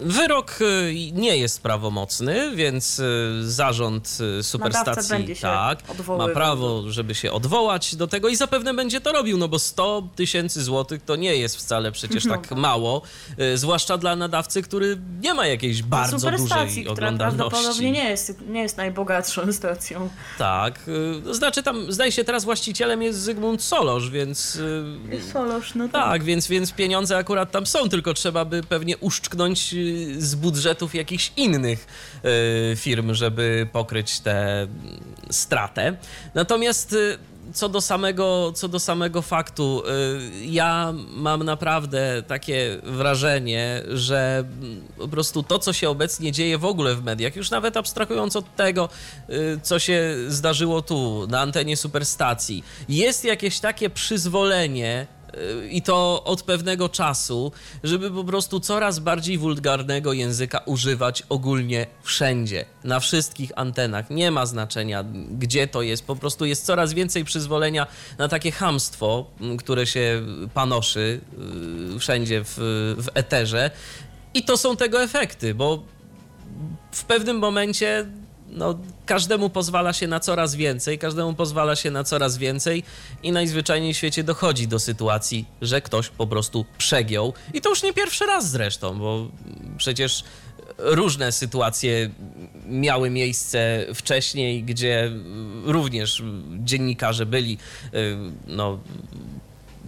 A: Wyrok y, nie jest prawomocny, więc y, zarząd y, superstacji tak, ma prawo, żeby się odwołać do tego i zapewne będzie to robił, no bo 100 tysięcy złotych to nie jest wcale przecież tak mało, y, zwłaszcza dla nadawcy, który nie ma jakiejś bardzo
B: Superstacji,
A: dużej
B: która
A: oglądalności.
B: prawdopodobnie nie jest, nie jest najbogatszą stacją.
A: Tak, to znaczy tam, zdaje się, teraz właścicielem jest Zygmunt Solosz, więc... y,
B: Solosz, no tak.
A: Tak, więc, więc pieniądze akurat tam są, tylko trzeba by pewnie uszczknąć z budżetów jakichś innych y, firm, żeby pokryć tę stratę. Natomiast y, co do samego, co do samego faktu, y, ja mam naprawdę takie wrażenie, że mm, po prostu to, co się obecnie dzieje w ogóle w mediach, już nawet abstrahując od tego, co się zdarzyło tu na antenie superstacji, jest jakieś takie przyzwolenie i to od pewnego czasu, żeby po prostu coraz bardziej wulgarnego języka używać ogólnie wszędzie, na wszystkich antenach. Nie ma znaczenia, gdzie to jest. Po prostu jest coraz więcej przyzwolenia na takie hamstwo, które się panoszy y, wszędzie w, w eterze. I to są tego efekty, bo w pewnym momencie no, każdemu pozwala się na coraz więcej, każdemu pozwala się na coraz więcej i najzwyczajniej w świecie dochodzi do sytuacji, że ktoś po prostu przegiął. I to już nie pierwszy raz zresztą, bo przecież różne sytuacje miały miejsce wcześniej, gdzie również dziennikarze byli y, no,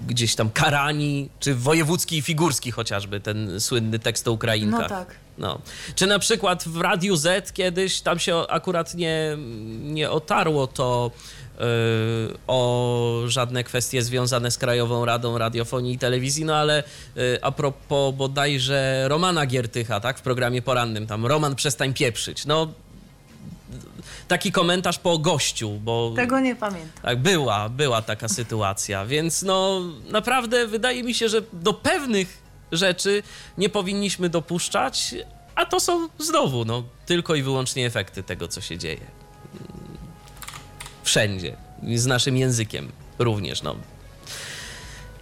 A: gdzieś tam karani, czy wojewódzki i figurski chociażby, ten słynny tekst o Ukrainkach.
B: No tak.
A: No. Czy na przykład w Radiu Z kiedyś tam się akurat nie, nie otarło to yy, o żadne kwestie związane z Krajową Radą Radiofonii i Telewizji, no ale yy, a propos bodajże Romana Giertycha, tak, w programie porannym, tam Roman przestań pieprzyć, no taki komentarz po gościu, bo...
B: Tego nie pamiętam.
A: Tak, była, była taka sytuacja, więc no naprawdę wydaje mi się, że do pewnych rzeczy nie powinniśmy dopuszczać, a to są znowu no, tylko i wyłącznie efekty tego, co się dzieje. Wszędzie. Z naszym językiem również, no.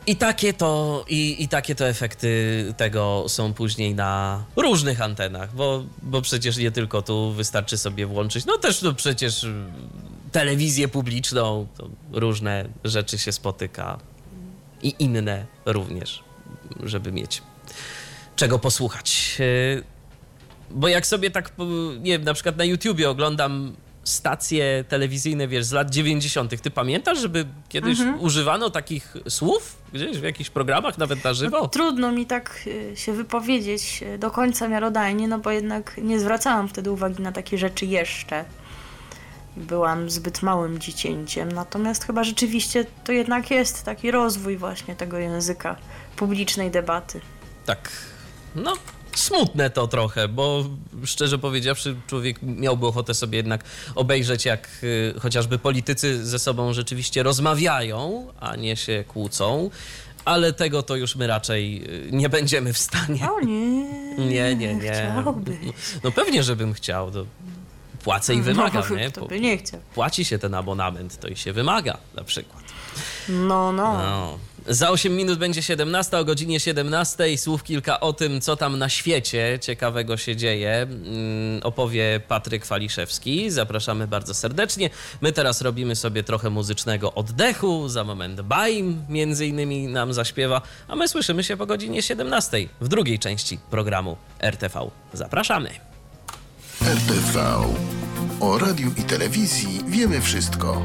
A: I takie to, i, i takie to efekty tego są później na różnych antenach, bo, bo przecież nie tylko tu wystarczy sobie włączyć, no też no przecież telewizję publiczną, różne rzeczy się spotyka i inne również, żeby mieć czego posłuchać. Y, Bo jak sobie tak, nie wiem, na przykład na YouTubie oglądam stacje telewizyjne, wiesz, z lat 90. Ty pamiętasz, żeby kiedyś używano takich słów gdzieś w jakichś programach, nawet na żywo?
B: Trudno mi tak y, się wypowiedzieć y, do końca miarodajnie, no bo jednak nie zwracałam wtedy uwagi na takie rzeczy jeszcze. Byłam zbyt małym dziecięciem, natomiast chyba rzeczywiście to jednak jest taki rozwój właśnie tego języka publicznej debaty.
A: Tak, no smutne to trochę, bo szczerze powiedziawszy, człowiek miałby ochotę sobie jednak obejrzeć, jak y, chociażby politycy ze sobą rzeczywiście rozmawiają, a nie się kłócą. Ale tego to już my raczej y, nie będziemy w stanie.
B: O nie,
A: Nie, nie, nie. No pewnie, żebym chciał. To płacę i wymagam,
B: no,
A: nie? Po-
B: by nie chciał.
A: Płaci się ten abonament, to i się wymaga na przykład.
B: No, no.
A: No. Za 8 minut będzie 17, o godzinie 17 słów kilka o tym, co tam na świecie ciekawego się dzieje. Mm, opowie Patryk Waliszewski. Zapraszamy bardzo serdecznie. My teraz robimy sobie trochę muzycznego oddechu. Za moment Baim między innymi nam zaśpiewa, a my słyszymy się po godzinie 17 w drugiej części programu RTV. Zapraszamy.
C: RTV. O radiu i telewizji wiemy wszystko.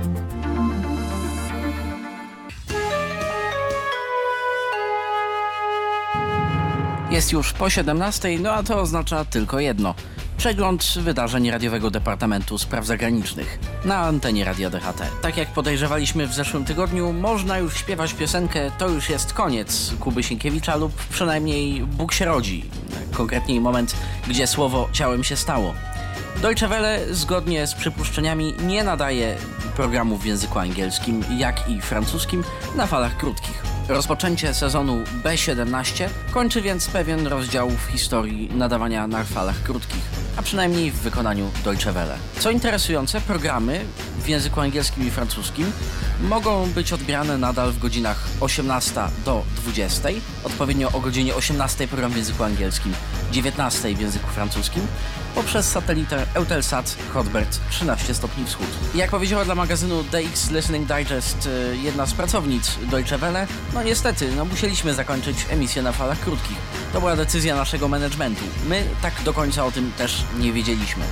G: Jest już po 17, no a to oznacza tylko jedno. Przegląd wydarzeń Radiowego Departamentu Spraw Zagranicznych na antenie Radia DHT. Tak jak podejrzewaliśmy w zeszłym tygodniu, można już śpiewać piosenkę To już jest koniec Kuby Sienkiewicza lub przynajmniej Bóg się rodzi. Konkretniej moment, gdzie słowo ciałem się stało. Deutsche Welle zgodnie z przypuszczeniami nie nadaje programów w języku angielskim, jak i francuskim na falach krótkich. Rozpoczęcie sezonu B17 kończy więc pewien rozdział w historii nadawania na falach krótkich, a przynajmniej w wykonaniu Deutsche Welle. Co interesujące, programy w języku angielskim i francuskim mogą być odbierane nadal w godzinach 18 do 20, odpowiednio o godzinie 18 program w języku angielskim, 19 w języku francuskim, poprzez satelitę Eutelsat Hotbird 13 stopni wschód. Jak powiedziała dla magazynu DX Listening Digest y, jedna z pracownic Deutsche Welle, no niestety, no musieliśmy zakończyć emisję na falach krótkich. To była decyzja naszego managementu. My tak do końca o tym też nie wiedzieliśmy.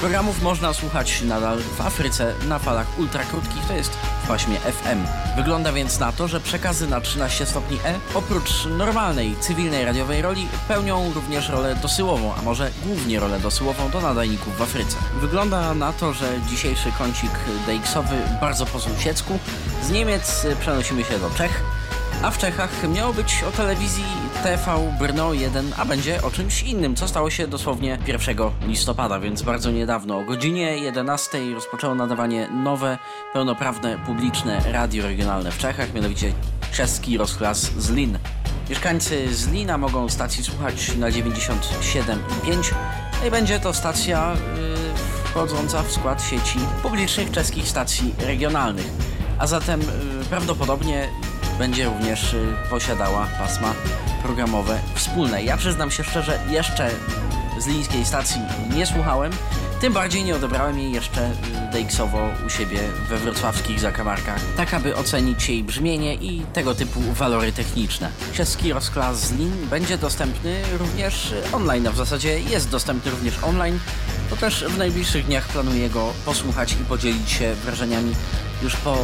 G: Programów można słuchać nadal w Afryce na falach ultrakrótkich, to jest w paśmie FM. Wygląda więc na to, że przekazy na 13 stopni E oprócz normalnej, cywilnej radiowej roli pełnią również rolę dosyłową, a może głównie rolę dosyłową do nadajników w Afryce. Wygląda na to, że dzisiejszy kącik DX-owy bardzo po sąsiedzku. Z Niemiec przenosimy się do Czech, a w Czechach miało być o telewizji TV Brno 1, a będzie o czymś innym, co stało się dosłownie 1 listopada, więc bardzo niedawno. O godzinie 11 rozpoczęło nadawanie nowe, pełnoprawne, publiczne radio regionalne w Czechach, mianowicie czeski rozklas Zlin. Mieszkańcy Zlina mogą stacji słuchać na 97,5 no i będzie to stacja yy, wchodząca w skład sieci publicznych czeskich stacji regionalnych. A zatem yy, prawdopodobnie będzie również y, posiadała pasma programowe wspólne. Ja przyznam się szczerze, jeszcze z lińskiej stacji nie słuchałem, tym bardziej nie odebrałem jej jeszcze y, DX-owo u siebie we wrocławskich zakamarkach, tak aby ocenić jej brzmienie i tego typu walory techniczne. Czeski rozklas z lin będzie dostępny również online, a w zasadzie jest dostępny również online, to też w najbliższych dniach planuję go posłuchać i podzielić się wrażeniami już po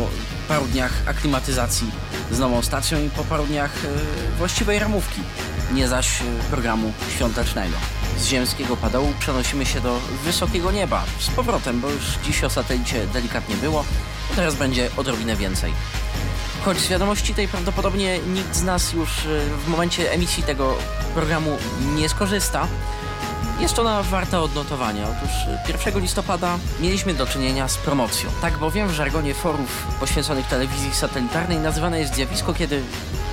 G: paru dniach aklimatyzacji z nową stacją i po paru dniach y, właściwej ramówki, nie zaś y, programu świątecznego. Z ziemskiego padołu przenosimy się do wysokiego nieba z powrotem, bo już dziś o satelicie delikatnie było, teraz będzie odrobinę więcej. Choć z wiadomości tej prawdopodobnie nikt z nas już y, w momencie emisji tego programu nie skorzysta, jest ona warta odnotowania. Otóż 1 listopada mieliśmy do czynienia z promocją. Tak bowiem w żargonie forów poświęconych telewizji satelitarnej nazywane jest zjawisko, kiedy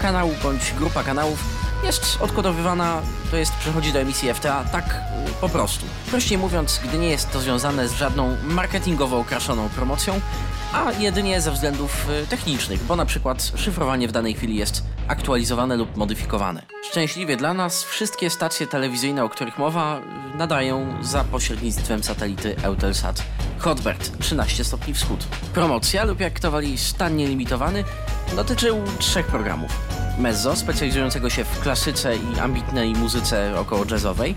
G: kanał bądź grupa kanałów jest odkodowywana, to jest przechodzi do emisji FTA tak y, po prostu. Prościej mówiąc, gdy nie jest to związane z żadną marketingowo okraszoną promocją, a jedynie ze względów y, technicznych, bo na przykład szyfrowanie w danej chwili jest aktualizowane lub modyfikowane. Szczęśliwie dla nas wszystkie stacje telewizyjne, o których mowa, y, nadają za pośrednictwem satelity Eutelsat Hotbird 13 stopni wschód. Promocja lub jak to wali stan nielimitowany dotyczył trzech programów. Mezzo, specjalizującego się w klasyce i ambitnej muzyce około jazzowej,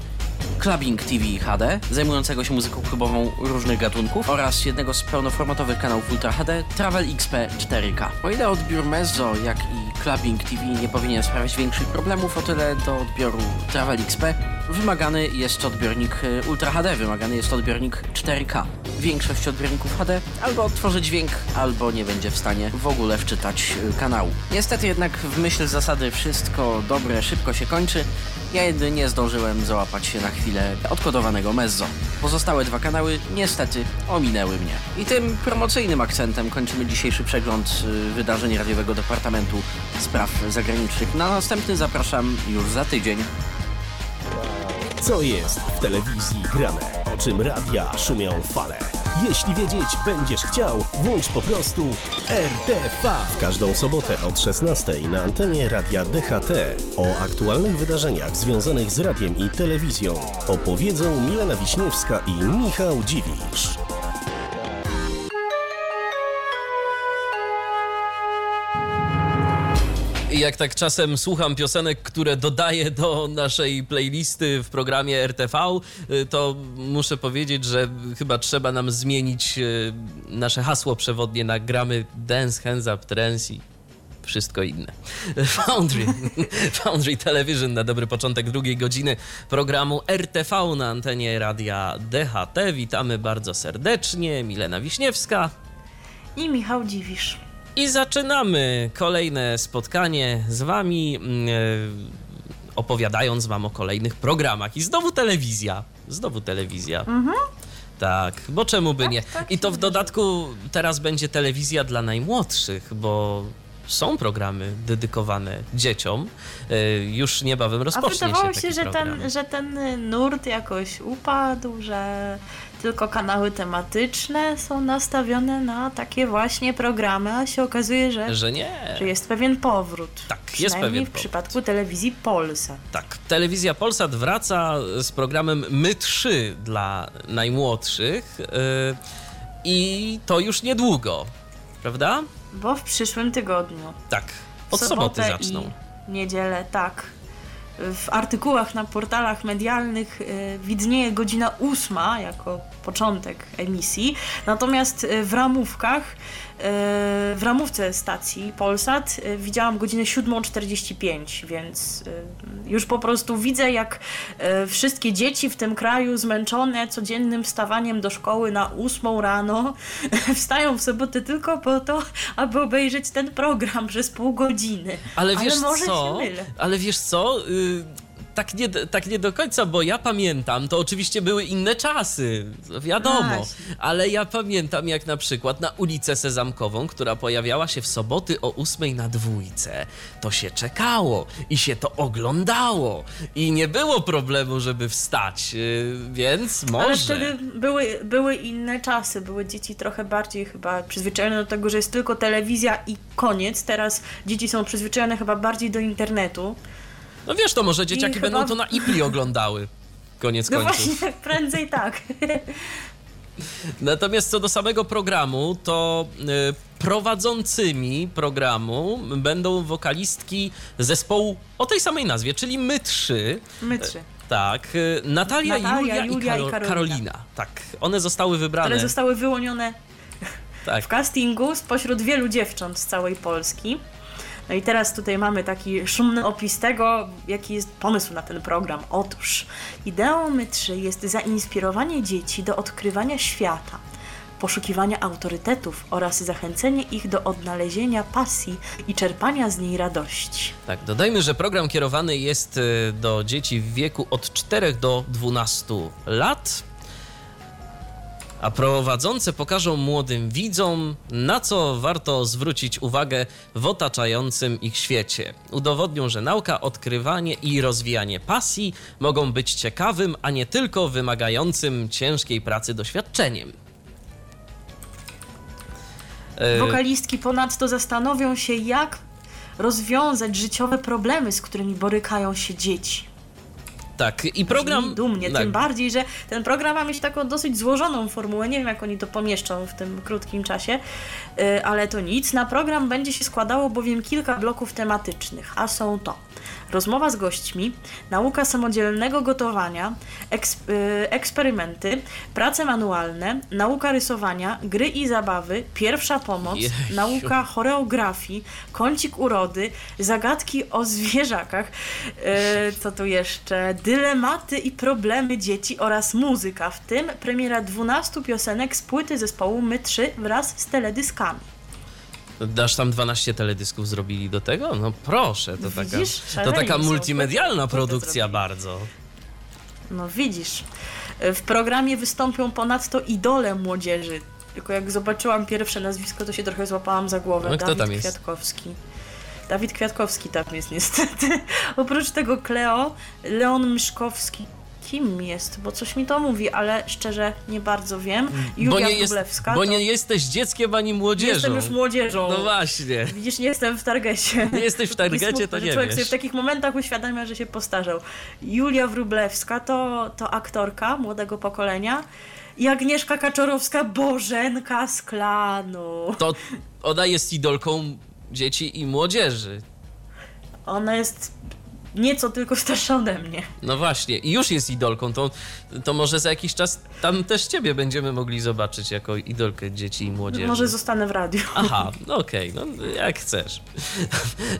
G: Clubbing TV HD, zajmującego się muzyką klubową różnych gatunków oraz jednego z pełnoformatowych kanałów Ultra HD, Travel XP 4K. O ile odbiór Mezzo, jak i Clubbing TV nie powinien sprawiać większych problemów, o tyle do odbioru Travel XP wymagany jest odbiornik y, Ultra HD, wymagany jest odbiornik 4K. Większość odbiorników HD albo odtworzy dźwięk, albo nie będzie w stanie w ogóle wczytać y, kanału. Niestety jednak w myśl zasady wszystko dobre szybko się kończy, ja jedynie zdążyłem załapać się na chwilę odkodowanego mezzo. Pozostałe dwa kanały niestety ominęły mnie. I tym promocyjnym akcentem kończymy dzisiejszy przegląd y, wydarzeń radiowego Departamentu Spraw Zagranicznych. Na następny zapraszam już za tydzień.
H: Co jest w telewizji grane? O czym radia szumią fale? Jeśli wiedzieć będziesz chciał, włącz po prostu RTV. W każdą sobotę od 16 na antenie radia DHT. O aktualnych wydarzeniach związanych z radiem i telewizją opowiedzą Milena Wiśniewska i Michał Dziwisz.
A: Jak tak czasem słucham piosenek, które dodaję do naszej playlisty w programie RTV, y, to muszę powiedzieć, że chyba trzeba nam zmienić y, nasze hasło przewodnie na gramy Dance, Hands Up, Trance i wszystko inne. Foundry, Foundry Television na dobry początek drugiej godziny programu RTV na antenie radia DHT. Witamy bardzo serdecznie. Milena Wiśniewska.
B: I Michał Dziwisz.
A: I zaczynamy kolejne spotkanie z Wami, mm, e, opowiadając Wam o kolejnych programach. I znowu telewizja. Znowu telewizja. Tak, bo czemu by nie?
B: tak
A: I to
B: się
A: w dodatku teraz będzie telewizja dla najmłodszych, bo są programy dedykowane dzieciom. E, Już niebawem
B: A
A: rozpocznie się
B: wydawało
A: taki
B: się, że
A: program.
B: ten, że ten nurt jakoś upadł, że tylko kanały tematyczne są nastawione na takie właśnie programy, a się okazuje, że,
A: Że nie.
B: że jest pewien powrót.
A: Tak, jest pewien
B: w
A: powrót.
B: przypadku telewizji Polsat.
A: Tak, telewizja Polsat wraca z programem My 3 dla najmłodszych yy, i to już niedługo, prawda?
B: Bo w przyszłym tygodniu.
A: Tak, od soboty zaczną.
B: Niedzielę, tak. W artykułach na portalach medialnych y, widnieje godzina ósma jako początek emisji, natomiast y, w ramówkach, w ramówce stacji Polsat y, widziałam godzinę 7.45, więc y, już po prostu widzę, jak y, wszystkie dzieci w tym kraju zmęczone codziennym wstawaniem do szkoły na ósmą rano wstają w sobotę tylko po to, aby obejrzeć ten program przez pół godziny.
A: Ale wiesz
B: może
A: co? Ale wiesz co? Yy, tak, nie, tak nie do końca, bo ja pamiętam, to oczywiście były inne czasy, wiadomo,
B: Właśnie.
A: ale ja pamiętam jak na przykład na ulicę Sezamkową, która pojawiała się w soboty o ósmej na dwójce, to się czekało i się to oglądało i nie było problemu, żeby wstać, yy, więc może.
B: Ale wtedy były, były inne czasy, były dzieci trochę bardziej chyba przyzwyczajone do tego, że jest tylko telewizja i koniec. Teraz dzieci są przyzwyczajone chyba bardziej do internetu.
A: No wiesz, to może dzieciaki będą to na Ipli oglądały. Koniec
B: No
A: końców.
B: właśnie, prędzej tak.
A: Natomiast co do samego programu, to y, prowadzącymi programu będą wokalistki zespołu o tej samej nazwie, czyli My Trzy.
B: My trzy.
A: Tak, y, Natalia,
B: Natalia,
A: Julia,
B: Julia
A: i,
B: i
A: Karo-
B: Karolina.
A: Karolina. Tak, one zostały wybrane.
B: Które zostały wyłonione
A: tak.
B: w castingu spośród wielu dziewcząt z całej Polski. No i teraz tutaj mamy taki szumny opis tego, jaki jest pomysł na ten program. Otóż ideą My3 jest zainspirowanie dzieci do odkrywania świata, poszukiwania autorytetów oraz zachęcenie ich do odnalezienia pasji i czerpania z niej radości.
A: Tak, dodajmy, że program kierowany jest y, do dzieci w wieku od 4 do 12 lat. A prowadzące pokażą młodym widzom, na co warto zwrócić uwagę w otaczającym ich świecie. Udowodnią, że nauka, odkrywanie i rozwijanie pasji mogą być ciekawym, a nie tylko wymagającym ciężkiej pracy doświadczeniem. E,
B: Wokalistki ponadto zastanowią się, jak rozwiązać życiowe problemy, z którymi borykają się dzieci.
A: Tak, i program.
B: Brzmi dumnie,
A: tak,
B: tym bardziej, że ten program ma mieć taką dosyć złożoną formułę. Nie wiem, jak oni to pomieszczą w tym krótkim czasie, yy, ale to nic. Na program będzie się składało bowiem kilka bloków tematycznych, a są to rozmowa z gośćmi, nauka samodzielnego gotowania, y, eksperymenty, prace manualne, nauka rysowania, gry i zabawy, pierwsza pomoc, nauka choreografii, kącik urody, zagadki o zwierzakach, y, co tu jeszcze, dylematy i problemy dzieci oraz muzyka, w tym premiera 12 piosenek z płyty zespołu My 3 wraz z teledyskami.
A: Dasz tam 12 teledysków zrobili do tego? No proszę, to taka,
B: Widzisz?
A: to taka multimedialna produkcja bardzo.
B: No widzisz. W programie wystąpią ponadto idole młodzieży. Tylko jak zobaczyłam pierwsze nazwisko, to się trochę złapałam za głowę.
A: No, kto
B: Dawid
A: tam jest?
B: Kwiatkowski. Dawid Kwiatkowski tam jest niestety. Oprócz tego Kleo, Leon Myszkowski. Kim jest? Bo coś mi to mówi, ale szczerze nie bardzo wiem. Julia
A: Bo jest, bo
B: to-
A: nie jesteś dzieckiem ani młodzieżą.
B: Jestem już młodzieżą.
A: No właśnie.
B: Widzisz, nie jestem w targecie.
A: Nie jesteś w targecie,
B: Smutno,
A: to nie
B: Człowiek
A: wiesz.
B: sobie w takich momentach uświadamia, że się postarzał. Julia Wróblewska to, to aktorka młodego pokolenia i Agnieszka Kaczorowska, Bożenka z klanu.
A: To ona jest idolką dzieci i młodzieży.
B: Ona jest nieco tylko starsza ode mnie.
A: No właśnie, i już jest idolką, to, to może za jakiś czas tam też ciebie będziemy mogli zobaczyć jako idolkę dzieci i młodzieży.
B: Może zostanę w radiu.
A: Aha, no okej, no jak chcesz.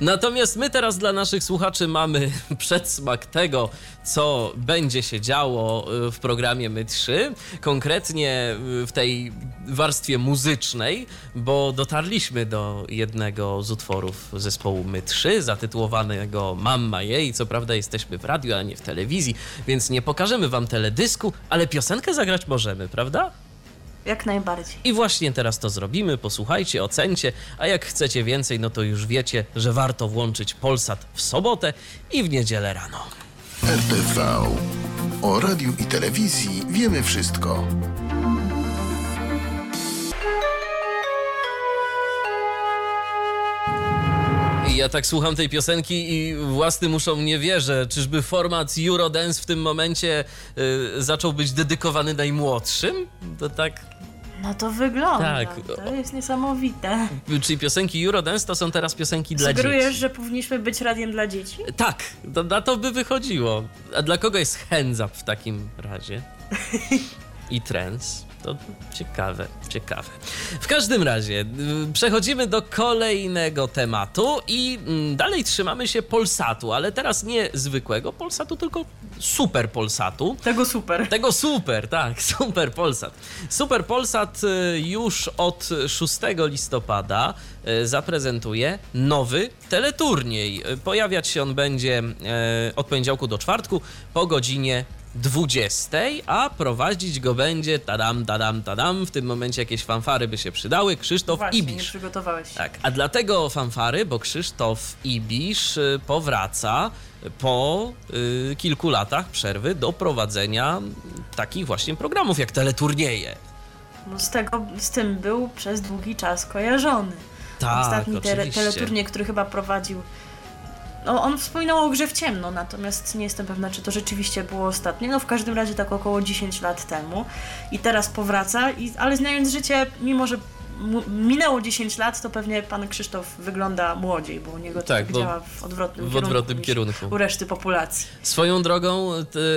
A: Natomiast my teraz dla naszych słuchaczy mamy przedsmak tego, co będzie się działo y, w programie My 3, konkretnie y, w tej warstwie muzycznej, bo dotarliśmy do jednego z utworów zespołu My 3, zatytułowanego Mamma jej. Co prawda jesteśmy w radiu, a nie w telewizji, więc nie pokażemy wam teledysku, ale piosenkę zagrać możemy, prawda?
B: Jak najbardziej.
A: I właśnie teraz to zrobimy. Posłuchajcie, ocencie, a jak chcecie więcej, no to już wiecie, że warto włączyć Polsat w sobotę i w niedzielę rano.
C: RTV. O radiu i telewizji wiemy wszystko.
A: I ja tak słucham tej piosenki i własnym uszom nie wierzę. Czyżby format Eurodance w tym momencie y, zaczął być dedykowany najmłodszym? To tak.
B: No to wygląda.
A: Tak.
B: To jest niesamowite.
A: Czyli piosenki Eurodance to są teraz piosenki dla
B: Sugerujesz,
A: dzieci.
B: że powinniśmy być radiem dla dzieci?
A: Tak, to, na to by wychodziło. A dla kogo jest Henzap w takim razie? I trends? To ciekawe, ciekawe. W każdym razie, y, przechodzimy do kolejnego tematu i mm, dalej trzymamy się Polsatu, ale teraz nie zwykłego Polsatu, tylko super Polsatu.
B: Tego super.
A: Tego super, tak, super Polsat. Super Polsat y, już od 6 listopada y, zaprezentuje nowy teleturniej. Pojawiać się on będzie od poniedziałku do czwartku po godzinie 20, a prowadzić go będzie tadam, tadam, tadam. W tym momencie jakieś fanfary by się przydały. Krzysztof
B: Właśnie, nie
A: Ibisz.
B: przygotowałeś się.
A: Tak, a dlatego fanfary, bo Krzysztof Ibisz y, powraca po y, kilku latach przerwy do prowadzenia takich właśnie programów jak teleturnieje.
B: No z, tego, z tym był przez długi czas kojarzony.
A: Tak,
B: Ostatni te, teleturniej, który chyba prowadził. No, on wspominał o grze w ciemno, natomiast nie jestem pewna, czy to rzeczywiście było ostatnie. No w każdym razie tak około 10 lat temu. I teraz powraca, i, ale znając życie, mimo że minęło 10 lat, to pewnie pan Krzysztof wygląda młodziej, bo u niego
A: Tak,
B: tak działa w odwrotnym
A: w
B: kierunku.
A: odwrotnym
B: niż
A: kierunku.
B: U reszty populacji.
A: Swoją drogą,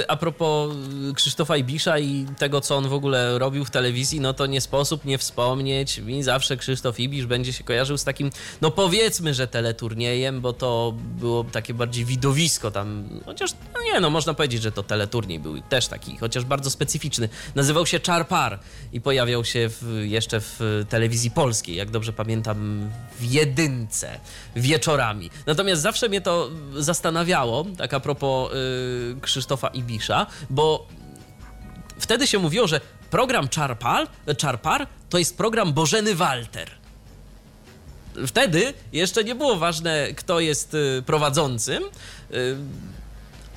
A: a propos y, Krzysztofa Ibisza i tego, co on w ogóle robił w telewizji, no to nie sposób nie wspomnieć. Mi zawsze Krzysztof Ibisz będzie się kojarzył z takim, no powiedzmy, że teleturniejem, bo to było takie bardziej widowisko tam. Chociaż, no nie, no można powiedzieć, że to teleturniej był też taki, chociaż bardzo specyficzny. Nazywał się Czarpar i pojawiał się w, jeszcze w telewizji polskiej, jak dobrze pamiętam, w jedynce wieczorami. Natomiast zawsze mnie to zastanawiało, tak a propos y, Krzysztofa Ibisza, bo wtedy się mówiło, że program Czarpal, Czarpar to jest program Bożeny Walter. Wtedy jeszcze nie było ważne, kto jest y, prowadzącym. y,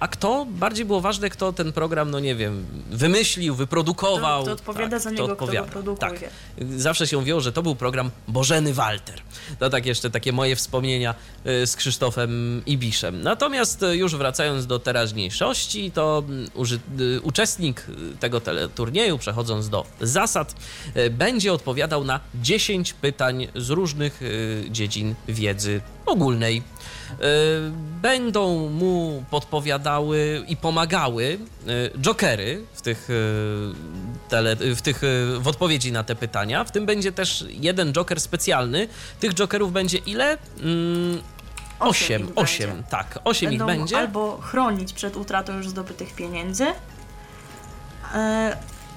A: A kto? Bardziej było ważne, kto ten program, no nie wiem, wymyślił, wyprodukował.
B: Kto- kto odpowiada za niego, kto go produkuje.
A: Tak. Zawsze się mówiło, że to był program Bożeny Walter. To tak jeszcze takie moje wspomnienia y, z Krzysztofem Ibiszem. Natomiast y, już wracając do teraźniejszości, to mm, uży, y, uczestnik y, tego teleturnieju, przechodząc do zasad, y, będzie odpowiadał na 10 pytań z różnych y, dziedzin wiedzy ogólnej. E, Będą mu podpowiadały i pomagały e, jokery w tych, e, tele, w tych w odpowiedzi na te pytania. W tym będzie też jeden joker specjalny. Tych jokerów będzie ile? Mm,
B: Osiem
A: Osiem,
B: ich
A: osiem, tak, osiem ich
B: Będą
A: będzie.
B: albo chronić przed utratą już zdobytych pieniędzy,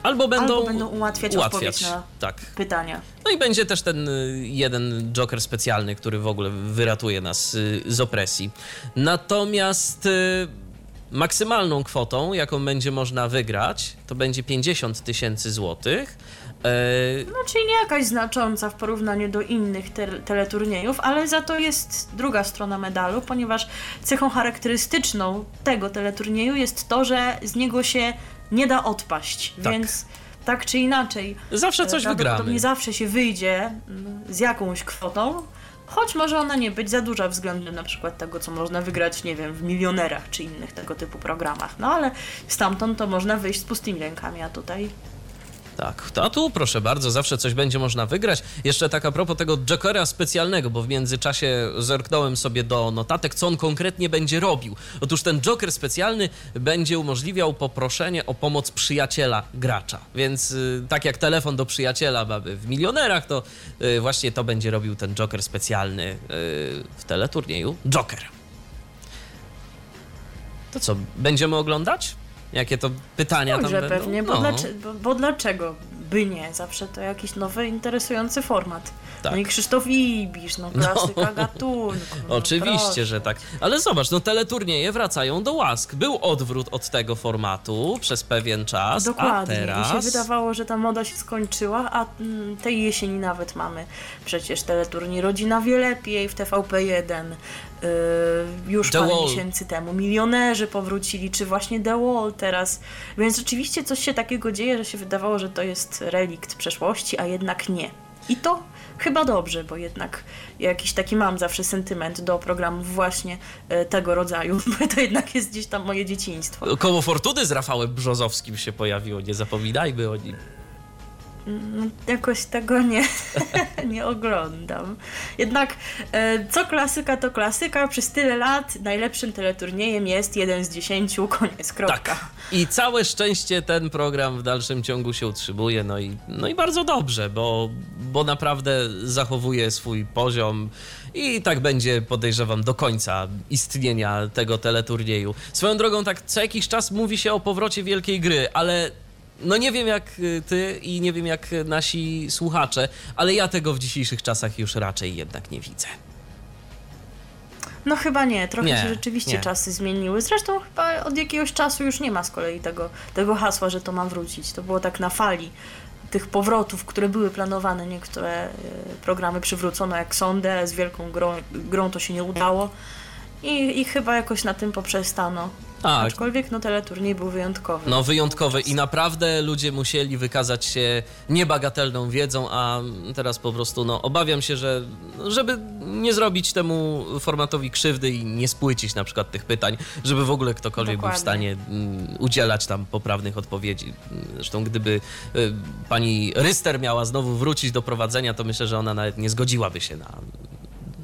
A: Albo będą,
B: albo będą ułatwiać odpowiedź na-
A: tak.
B: pytania.
A: No i będzie też ten y, jeden Joker specjalny, który w ogóle wyratuje nas y, z opresji. Natomiast y, maksymalną kwotą, jaką będzie można wygrać, to będzie 50 tysięcy złotych. E,
B: No, czyli nie jakaś znacząca w porównaniu do innych te teleturniejów, ale za to jest druga strona medalu, ponieważ cechą charakterystyczną tego teleturnieju jest to, że z niego się nie da odpaść,
A: Tak.
B: więc tak czy inaczej.
A: Zawsze coś
B: e,
A: wygramy.
B: zawsze się wyjdzie mm, z jakąś kwotą, choć może ona nie być za duża względem na przykład tego, co można wygrać, nie wiem, w milionerach czy innych tego typu programach. No ale stamtąd to można wyjść z pustymi rękami, a tutaj
A: Tak, a tu proszę bardzo, zawsze coś będzie można wygrać. Jeszcze tak a propos tego Jokera specjalnego, bo w międzyczasie zerknąłem sobie do notatek, co on konkretnie będzie robił. Otóż ten Joker specjalny będzie umożliwiał poproszenie o pomoc przyjaciela gracza. Więc y, tak jak telefon do przyjaciela w milionerach, to y, właśnie to będzie robił ten Joker specjalny y, w teleturnieju Joker. To co, będziemy oglądać? Jakie to pytania tam
B: Że
A: będą?
B: pewnie, bo,
A: No.
B: dlaczego, bo, bo dlaczego by nie? Zawsze to jakiś nowy, interesujący format.
A: Tak.
B: No i Krzysztof Ibisz, no klasyka gatunku. No,
A: Oczywiście,
B: proszę.
A: że tak. Ale zobacz, no teleturnieje wracają do łask. Był odwrót od tego formatu przez pewien czas,
B: Dokładnie.
A: a teraz...
B: I się wydawało, że ta moda się skończyła, a mm, tej jesieni nawet mamy przecież teleturniej Rodzina wie lepiej w TVP1. Yy, już
A: The
B: parę
A: Wall.
B: miesięcy temu. Milionerzy powrócili, czy właśnie The Wall teraz. Więc rzeczywiście coś się takiego dzieje, że się wydawało, że to jest relikt przeszłości, a jednak nie. I to chyba dobrze, bo jednak jakiś taki mam zawsze sentyment do programów właśnie e, tego rodzaju, bo to jednak jest gdzieś tam moje dzieciństwo.
A: Koło Fortuny z Rafałem Brzozowskim się pojawiło, nie zapominajmy o nim.
B: Jakoś tego nie, nie oglądam. Jednak e, co klasyka, to klasyka. Przez tyle lat najlepszym teleturniejem jest jeden z dziesięciu, koniec, kropka.
A: Tak. I całe szczęście ten program w dalszym ciągu się utrzymuje, no i, no i bardzo dobrze, bo, bo naprawdę zachowuje swój poziom i tak będzie, podejrzewam, do końca istnienia tego teleturnieju. Swoją drogą, tak co jakiś czas mówi się o powrocie wielkiej gry, ale no nie wiem jak y, ty i nie wiem jak nasi słuchacze, ale ja tego w dzisiejszych czasach już raczej jednak nie widzę.
B: No chyba nie, trochę
A: Nie,
B: się rzeczywiście
A: nie.
B: czasy zmieniły. Zresztą chyba od jakiegoś czasu już nie ma z kolei tego, tego hasła, że to ma wrócić. To było tak na fali tych powrotów, które były planowane. Niektóre e, programy przywrócono jak ale z wielką grą, grą to się nie udało. I, I chyba jakoś na tym poprzestano.
A: Tak.
B: Aczkolwiek no teleturniej był wyjątkowy.
A: No wyjątkowe i naprawdę ludzie musieli wykazać się niebagatelną wiedzą, a teraz po prostu no obawiam się, że żeby nie zrobić temu formatowi krzywdy i nie spłycić na przykład tych pytań, żeby w ogóle ktokolwiek był w
B: Dokładnie.
A: stanie mm, udzielać tam poprawnych odpowiedzi. Zresztą gdyby y, pani Ryster miała znowu wrócić do prowadzenia, to myślę, że ona nawet nie zgodziłaby się na,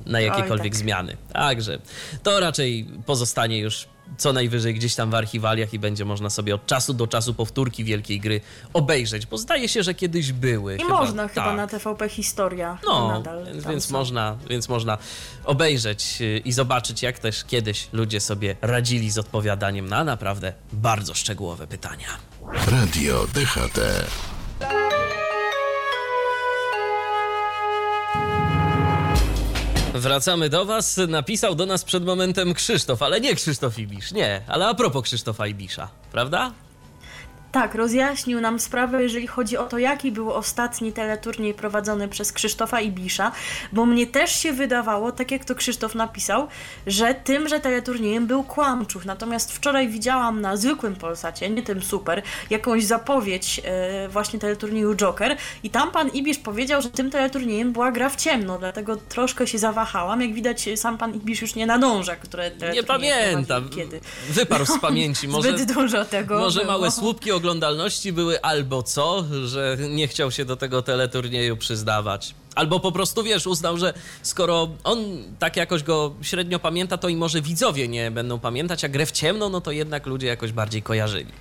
A: na jakiekolwiek
B: tak.
A: zmiany. Także to raczej pozostanie już co najwyżej gdzieś tam w archiwaliach i będzie można sobie od czasu do czasu powtórki wielkiej gry obejrzeć, bo zdaje się, że kiedyś były.
B: I można chyba
A: tak.
B: na TVP Historia
A: No,
B: nadal.
A: więc,
B: są.
A: można, więc można obejrzeć y, i zobaczyć, jak też kiedyś ludzie sobie radzili z odpowiadaniem na naprawdę bardzo szczegółowe pytania.
C: Radio DHT.
A: Wracamy do Was. Napisał do nas przed momentem Krzysztof, ale nie Krzysztof Ibisz, nie, ale a propos Krzysztofa Ibisza, prawda?
B: Tak, rozjaśnił nam sprawę, jeżeli chodzi o to, jaki był ostatni teleturniej prowadzony przez Krzysztofa Ibisza, bo mnie też się wydawało, tak jak to Krzysztof napisał, że tymże teleturniejem był Kłamczuk. Natomiast wczoraj widziałam na zwykłym Polsacie, nie tym super, jakąś zapowiedź e, właśnie teleturnieju Joker i tam pan Ibisz powiedział, że tym teleturniejem była gra w ciemno, dlatego troszkę się zawahałam. Jak widać, sam pan Ibisz już nie nadąża, które
A: Nie pamiętam.
B: Kiedy.
A: Wyparł z pamięci. Może,
B: Zbyt dużo tego
A: może
B: było.
A: małe słupki oglądalności były albo co, że nie chciał się do tego teleturnieju przyznawać. Albo po prostu, wiesz, uznał, że skoro on tak jakoś go średnio pamięta, to i może widzowie nie będą pamiętać, a grę w ciemno, no to jednak ludzie jakoś bardziej kojarzyli.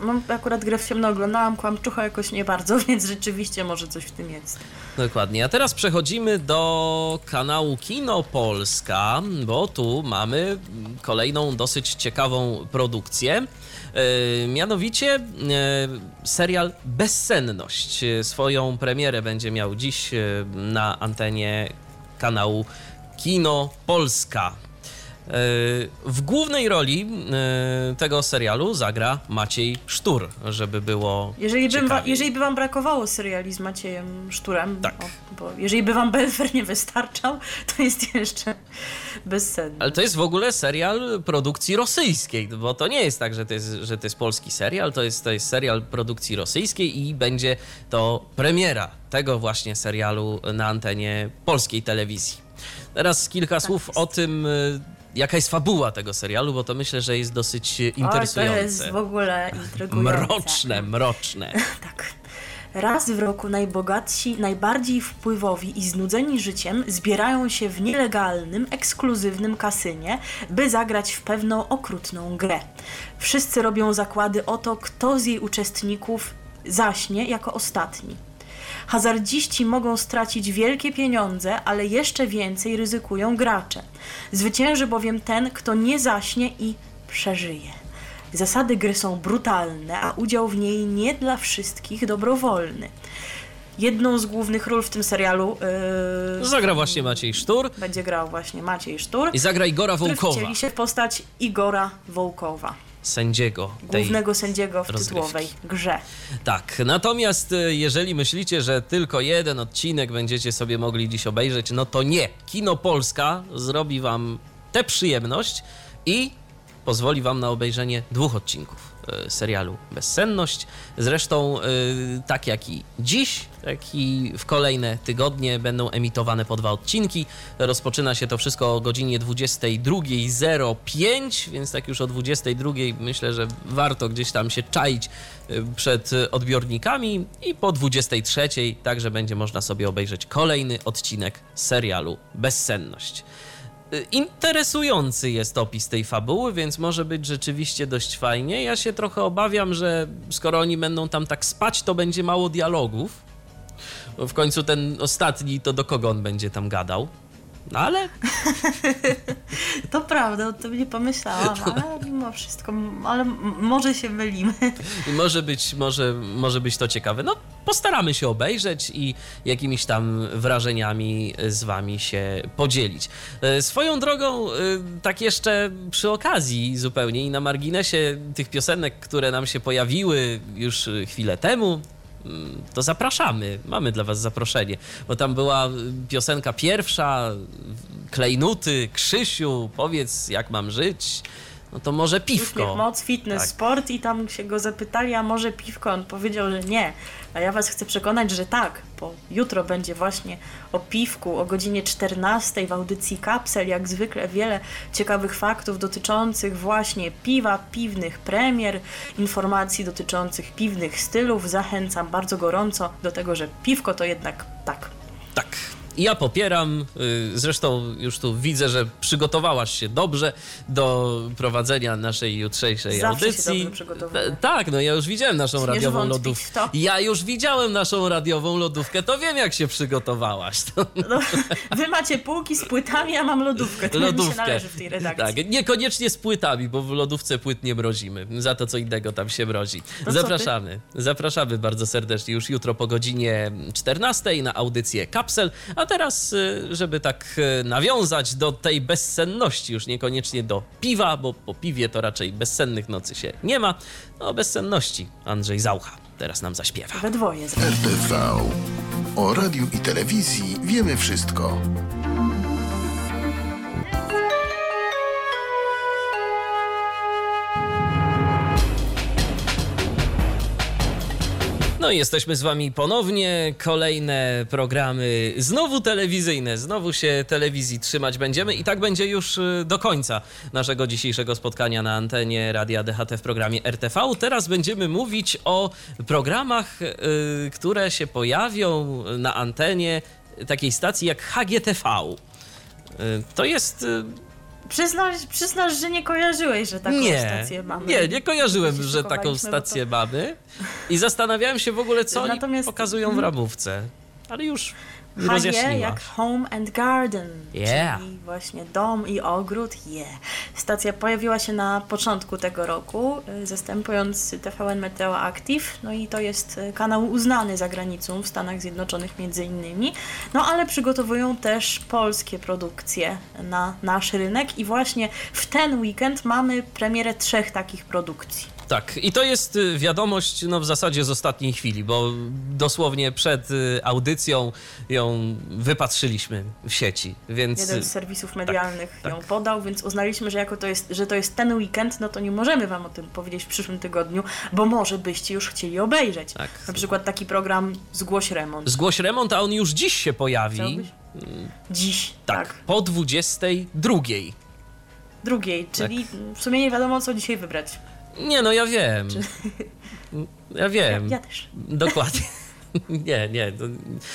B: No, akurat grę w ciemno oglądałam, kłamczucha jakoś nie bardzo, więc rzeczywiście może coś w tym jest.
A: Dokładnie. A teraz przechodzimy do kanału Kino Polska, bo tu mamy kolejną dosyć ciekawą produkcję. E, mianowicie e, serial Bezsenność. E, Swoją premierę będzie miał dziś na antenie kanału Kino Polska. E, W głównej roli e, tego serialu zagra Maciej Sztur, żeby było
B: Jeżeli, bym wa- jeżeli by wam brakowało seriali z Maciejem Szturem,
A: Tak.
B: o, bo jeżeli by wam Belfer nie wystarczał, to jest jeszcze bezsenny.
A: Ale to jest w ogóle serial produkcji rosyjskiej, bo to nie jest tak, że to jest, że to jest polski serial, to jest, to jest serial produkcji rosyjskiej i będzie to premiera tego właśnie serialu na antenie polskiej telewizji. Teraz kilka słów
B: jest.
A: o tym, y, jaka jest fabuła tego serialu, bo to myślę, że jest dosyć y,
B: Oj, to
A: interesujące.
B: jest w ogóle intrygujące.
A: Mroczne, mroczne.
B: Tak. Raz w roku najbogatsi, najbardziej wpływowi i znudzeni życiem zbierają się w nielegalnym, ekskluzywnym kasynie, by zagrać w pewną okrutną grę. Wszyscy robią zakłady o to, kto z jej uczestników zaśnie jako ostatni. Hazardziści mogą stracić wielkie pieniądze, ale jeszcze więcej ryzykują gracze. Zwycięży bowiem ten, kto nie zaśnie i przeżyje. Zasady gry są brutalne, a udział w niej nie dla wszystkich dobrowolny. Jedną z głównych ról w tym serialu yy,
A: Zagra właśnie Maciej Sztur
B: będzie grał właśnie Maciej Sztur,
A: i zagra Igora Wołkowa,
B: wcieli się w postać Igora Wołkowa,
A: sędziego
B: głównego sędziego w
A: rozgrywki.
B: tytułowej grze.
A: Tak, natomiast e, jeżeli myślicie, że tylko jeden odcinek będziecie sobie mogli dziś obejrzeć, no to nie. Kino Polska zrobi wam tę przyjemność i pozwoli wam na obejrzenie dwóch odcinków serialu Bezsenność. Zresztą e, tak jak i dziś, tak i w kolejne tygodnie będą emitowane po dwa odcinki. Rozpoczyna się to wszystko o godzinie 22.05, więc tak już o 22.00 myślę, że warto gdzieś tam się czaić y, przed odbiornikami i po 23.00 także będzie można sobie obejrzeć kolejny odcinek serialu Bezsenność. Interesujący jest opis tej fabuły, więc może być rzeczywiście dość fajnie. Ja się trochę obawiam, że skoro oni będą tam tak spać, to będzie mało dialogów. W końcu ten ostatni, to do kogo on będzie tam gadał? No ale
B: To prawda, o tym nie pomyślałam, ale mimo wszystko, ale może się mylimy.
A: może być, może, może być to ciekawe. No, postaramy się obejrzeć i jakimiś tam wrażeniami z wami się podzielić. E, Swoją drogą, e, tak jeszcze przy okazji zupełnie i na marginesie tych piosenek, które nam się pojawiły już chwilę temu, to zapraszamy. Mamy dla Was zaproszenie, bo tam była y, piosenka pierwsza, Klejnuty, Krzysiu, powiedz jak mam żyć. No to może piwko.
B: Moc, fitness,
A: Tak.
B: sport i tam się go zapytali, a może piwko? On powiedział, że nie. A ja was chcę przekonać, że tak, bo jutro będzie właśnie o piwku o godzinie 14 w audycji Kapsel. Jak zwykle wiele ciekawych faktów dotyczących właśnie piwa, piwnych premier, informacji dotyczących piwnych stylów. Zachęcam bardzo gorąco do tego, że piwko to jednak tak.
A: Tak. Ja popieram. y, Zresztą już tu widzę, że przygotowałaś się dobrze do prowadzenia naszej jutrzejszej
B: Zawsze
A: audycji. E, Tak, no ja już widziałem naszą radiową
B: wątpić
A: lodówkę.
B: to?
A: Ja już widziałem naszą radiową lodówkę, to wiem jak się przygotowałaś. To
B: No, wy macie półki z płytami, a mam lodówkę. To mi się
A: lodówkę.
B: należy w tej redakcji.
A: Tak, niekoniecznie z płytami, bo w lodówce płyt nie mrozimy. Za to co innego tam się mrozi.
B: ty?
A: Zapraszamy. Zapraszamy bardzo serdecznie już jutro po godzinie 14 na audycję Kapsel. A teraz, y, żeby tak y, nawiązać do tej bezsenności, już niekoniecznie do piwa, bo po piwie to raczej bezsennych nocy się nie ma. No, o bezsenności Andrzej Zaucha teraz nam zaśpiewa.
B: We dwoje.
C: RTV. O radiu i telewizji wiemy wszystko.
A: No i jesteśmy z wami ponownie. Kolejne programy znowu telewizyjne. Znowu się telewizji trzymać będziemy i tak będzie już y, do końca naszego dzisiejszego spotkania na antenie Radia DHT w programie RTV. Teraz będziemy mówić o programach, y, które się pojawią na antenie takiej stacji jak HGTV. Y, To jest
B: Przyznasz, przyznasz, że nie kojarzyłeś, że taką
A: nie,
B: stację mamy.
A: Nie, nie kojarzyłem, że taką
B: bo to-
A: stację mamy. I zastanawiałem się w ogóle, co oni
B: Natomiast-
A: pokazują w ramówce. Ale już Rozjaśniła.
B: jak Home and Garden,
A: Yeah.
B: czyli właśnie dom i ogród. Yeah. Stacja pojawiła się na początku tego roku, y, zastępując TVN Meteo Active. No i to jest y, kanał uznany za granicą w Stanach Zjednoczonych między innymi. No ale przygotowują też polskie produkcje na nasz rynek i właśnie w ten weekend mamy premierę trzech takich produkcji.
A: Tak, i to jest y, wiadomość no, w zasadzie z ostatniej chwili, bo dosłownie przed y, audycją ją wypatrzyliśmy w sieci, więc...
B: Jeden z serwisów medialnych
A: tak.
B: ją podał, więc uznaliśmy, że jako to jest, że to jest ten weekend, no to nie możemy wam o tym powiedzieć w przyszłym tygodniu, bo może byście już chcieli obejrzeć.
A: Tak.
B: Na przykład taki program Zgłoś remont.
A: Zgłoś remont, a on już dziś się pojawi.
B: Chciałbyś? Dziś,
A: Tak,
B: tak.
A: po 22.
B: Drugiej, czyli w sumie nie wiadomo co dzisiaj wybrać.
A: Nie, no ja wiem. Ja wiem.
B: Ja, ja też.
A: Dokładnie. Nie, nie. To...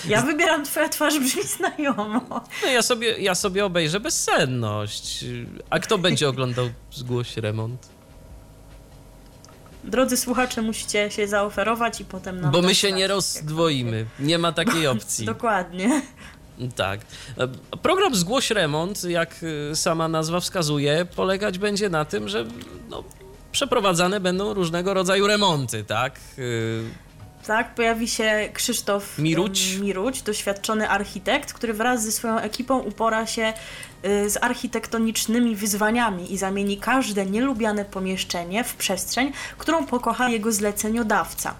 B: Ja wybieram twoja twarz brzmi znajomo.
A: No ja sobie, ja sobie obejrzę bezsenność. A kto będzie oglądał Zgłoś remont?
B: Drodzy słuchacze, musicie się zaoferować i potem nam
A: Bo my się nie rozdwoimy. Nie ma takiej opcji.
B: Dokładnie.
A: Tak. Program Zgłoś Remont, jak y, sama nazwa wskazuje, polegać będzie na tym, że no, przeprowadzane będą różnego rodzaju remonty, tak? Y,
B: Tak, pojawi się Krzysztof
A: Miruć.
B: Miruć, doświadczony architekt, który wraz ze swoją ekipą upora się z architektonicznymi wyzwaniami i zamieni każde nielubiane pomieszczenie w przestrzeń, którą pokocha jego zleceniodawca.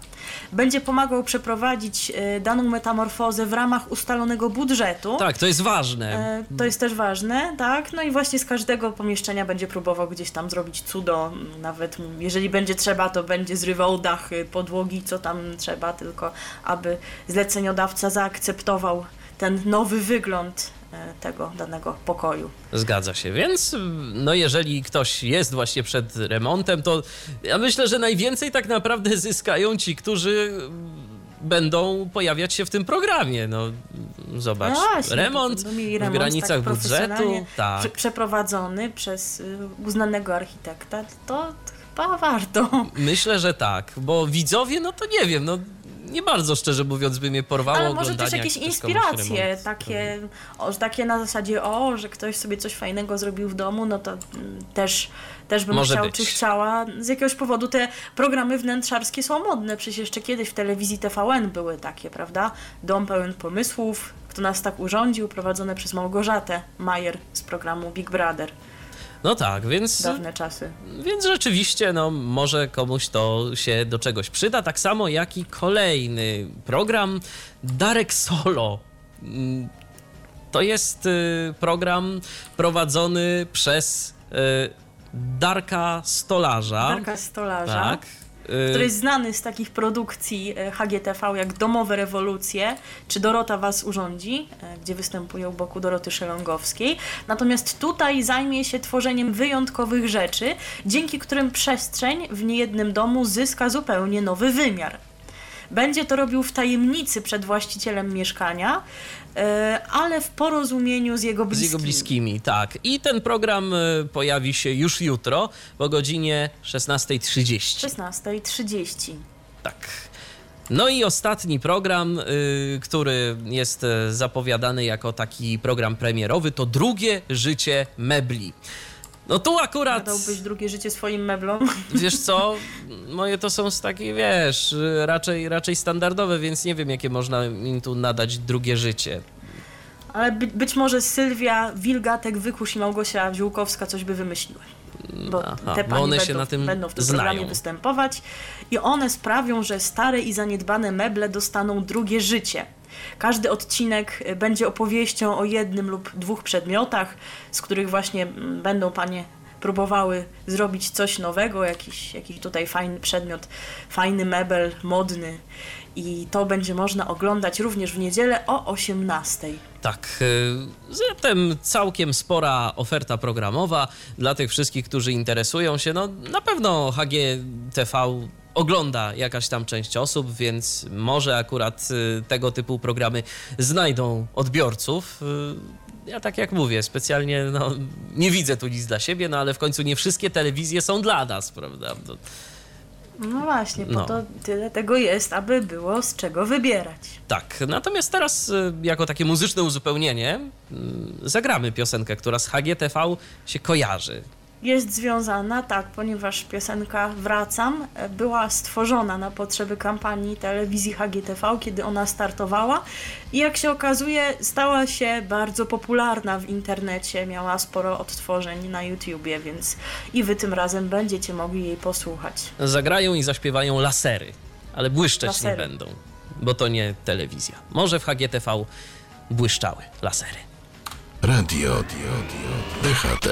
B: Będzie pomagał przeprowadzić y, daną metamorfozę w ramach ustalonego budżetu.
A: Tak, to jest ważne.
B: E, To jest też ważne, tak? No i właśnie z każdego pomieszczenia będzie próbował gdzieś tam zrobić cudo. Nawet jeżeli będzie trzeba, to będzie zrywał dachy, podłogi, co tam trzeba, tylko aby zleceniodawca zaakceptował ten nowy wygląd tego danego pokoju.
A: Zgadza się, więc no jeżeli ktoś jest właśnie przed remontem, to ja myślę, że najwięcej tak naprawdę zyskają ci, którzy będą pojawiać się w tym programie. No zobacz,
B: No właśnie,
A: remont
B: mieli
A: w
B: remont
A: granicach
B: tak
A: budżetu, tak.
B: prze- przeprowadzony przez y, uznanego architekta, to chyba warto.
A: Myślę, że tak, bo widzowie, no to nie wiem, no nie bardzo szczerze mówiąc by mnie porwało
B: Ale może też jakieś inspiracje, takie, o, że takie na zasadzie, o, że ktoś sobie coś fajnego zrobił w domu, no to mm, też, też bym
A: Może
B: chciał,
A: być.
B: czy chciała. Z jakiegoś powodu te programy wnętrzarskie są modne, przecież jeszcze kiedyś w telewizji TVN były takie, prawda? Dom pełen pomysłów, kto nas tak urządził, prowadzone przez Małgorzatę Majer z programu Big Brother.
A: No tak, więc
B: Dawne czasy.
A: Więc rzeczywiście, no, może komuś to się do czegoś przyda. Tak samo jak i kolejny program Darek Solo. Mm, To jest y, program prowadzony przez y, Darka Stolarza.
B: Darka Stolarza.
A: Tak. Y,
B: który jest znany z takich produkcji e, HGTV jak Domowe Rewolucje czy Dorota Was urządzi, e, gdzie występuje u boku Doroty Szelongowskiej. Natomiast tutaj zajmie się tworzeniem wyjątkowych rzeczy, dzięki którym przestrzeń w niejednym domu zyska zupełnie nowy wymiar. Będzie to robił w tajemnicy przed właścicielem mieszkania, ale w porozumieniu z jego
A: Z
B: bliskimi.
A: jego bliskimi, tak. I ten program y, pojawi się już jutro o godzinie 16.30.
B: 16.30.
A: Tak. No i ostatni program, y, który jest zapowiadany jako taki program premierowy, to drugie życie mebli. No tu akurat,
B: Dałbyś drugie życie swoim meblom.
A: wiesz co, moje to są z takie, wiesz, raczej, raczej standardowe, więc nie wiem, jakie można im tu nadać drugie życie.
B: Ale by, być może Sylwia Wilgatek, Wykusz i Małgosia Ziółkowska coś by wymyśliły. Bo
A: Aha,
B: te
A: bo
B: panie
A: one
B: będą,
A: się na tym
B: będą w tym
A: znają.
B: programie występować i one sprawią, że stare i zaniedbane meble dostaną drugie życie. Każdy odcinek y, będzie opowieścią o jednym lub dwóch przedmiotach, z których właśnie mm, będą panie próbowały zrobić coś nowego, jakiś, jakiś tutaj fajny przedmiot, fajny mebel, modny. I to będzie można oglądać również w niedzielę o 18.
A: Tak, y, zatem całkiem spora oferta programowa dla tych wszystkich, którzy interesują się. No na pewno HGTV ogląda jakaś tam część osób, więc może akurat y, tego typu programy znajdą odbiorców. Y, Ja tak jak mówię, specjalnie no, nie widzę tu nic dla siebie, no ale w końcu nie wszystkie telewizje są dla nas, prawda? No,
B: No właśnie, po
A: No.
B: to tyle tego jest, aby było z czego wybierać.
A: Tak, natomiast teraz y, jako takie muzyczne uzupełnienie zagramy piosenkę, która z HGTV się kojarzy.
B: Jest związana, tak, ponieważ piosenka Wracam e, była stworzona na potrzeby kampanii telewizji HGTV, kiedy ona startowała i jak się okazuje, stała się bardzo popularna w internecie, miała sporo odtworzeń na YouTubie, więc i wy tym razem będziecie mogli jej posłuchać.
A: Zagrają i zaśpiewają lasery, ale błyszczeć
B: Lasery.
A: nie będą, bo to nie telewizja. Może w HGTV błyszczały lasery.
C: Radio, radio, DHT.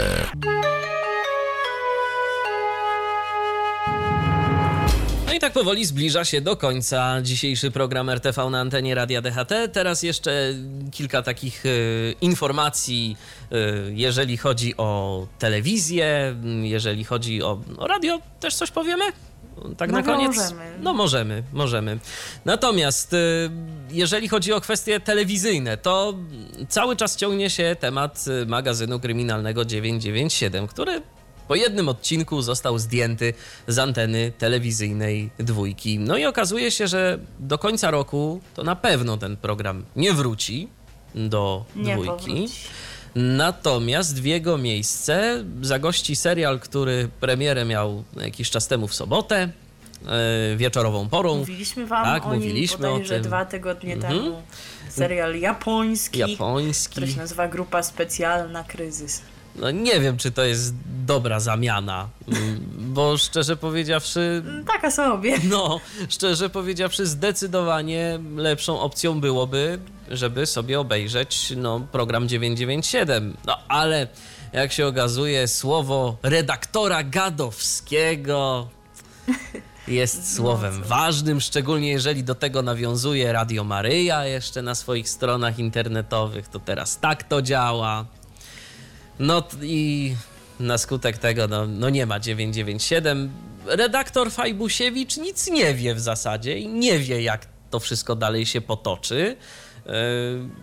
A: I tak powoli zbliża się do końca dzisiejszy program RTV na antenie Radia DHT. Teraz jeszcze kilka takich e, informacji, e, jeżeli chodzi o telewizję, jeżeli chodzi o, o radio, też coś powiemy? Tak
B: No
A: na koniec?
B: możemy.
A: No możemy, możemy. Natomiast e, jeżeli chodzi o kwestie telewizyjne, to cały czas ciągnie się temat e, magazynu kryminalnego 997, który po jednym odcinku został zdjęty z anteny telewizyjnej dwójki. No i okazuje się, że do końca roku to na pewno ten program nie wróci do
B: Nie
A: dwójki.
B: powróci.
A: Natomiast w jego miejsce zagości serial, który premierę miał jakiś czas temu w sobotę, e, wieczorową porą.
B: Mówiliśmy wam
A: Tak,
B: o nim
A: mówiliśmy o
B: bodajże
A: tym.
B: dwa tygodnie
A: Mhm.
B: temu. Serial japoński,
A: Japoński.
B: który się nazywa Grupa Specjalna Kryzys.
A: No nie wiem, czy to jest dobra zamiana, mm, bo szczerze powiedziawszy,
B: Taka sobie.
A: No, szczerze powiedziawszy, zdecydowanie lepszą opcją byłoby, żeby sobie obejrzeć no, program 997. No, ale jak się okazuje, słowo redaktora Gadowskiego jest słowem ważnym, szczególnie jeżeli do tego nawiązuje Radio Maryja jeszcze na swoich stronach internetowych. To teraz tak to działa. No i na skutek tego no, no nie ma 997. Redaktor Fajbusiewicz nic nie wie w zasadzie i nie wie jak to wszystko dalej się potoczy. Yy,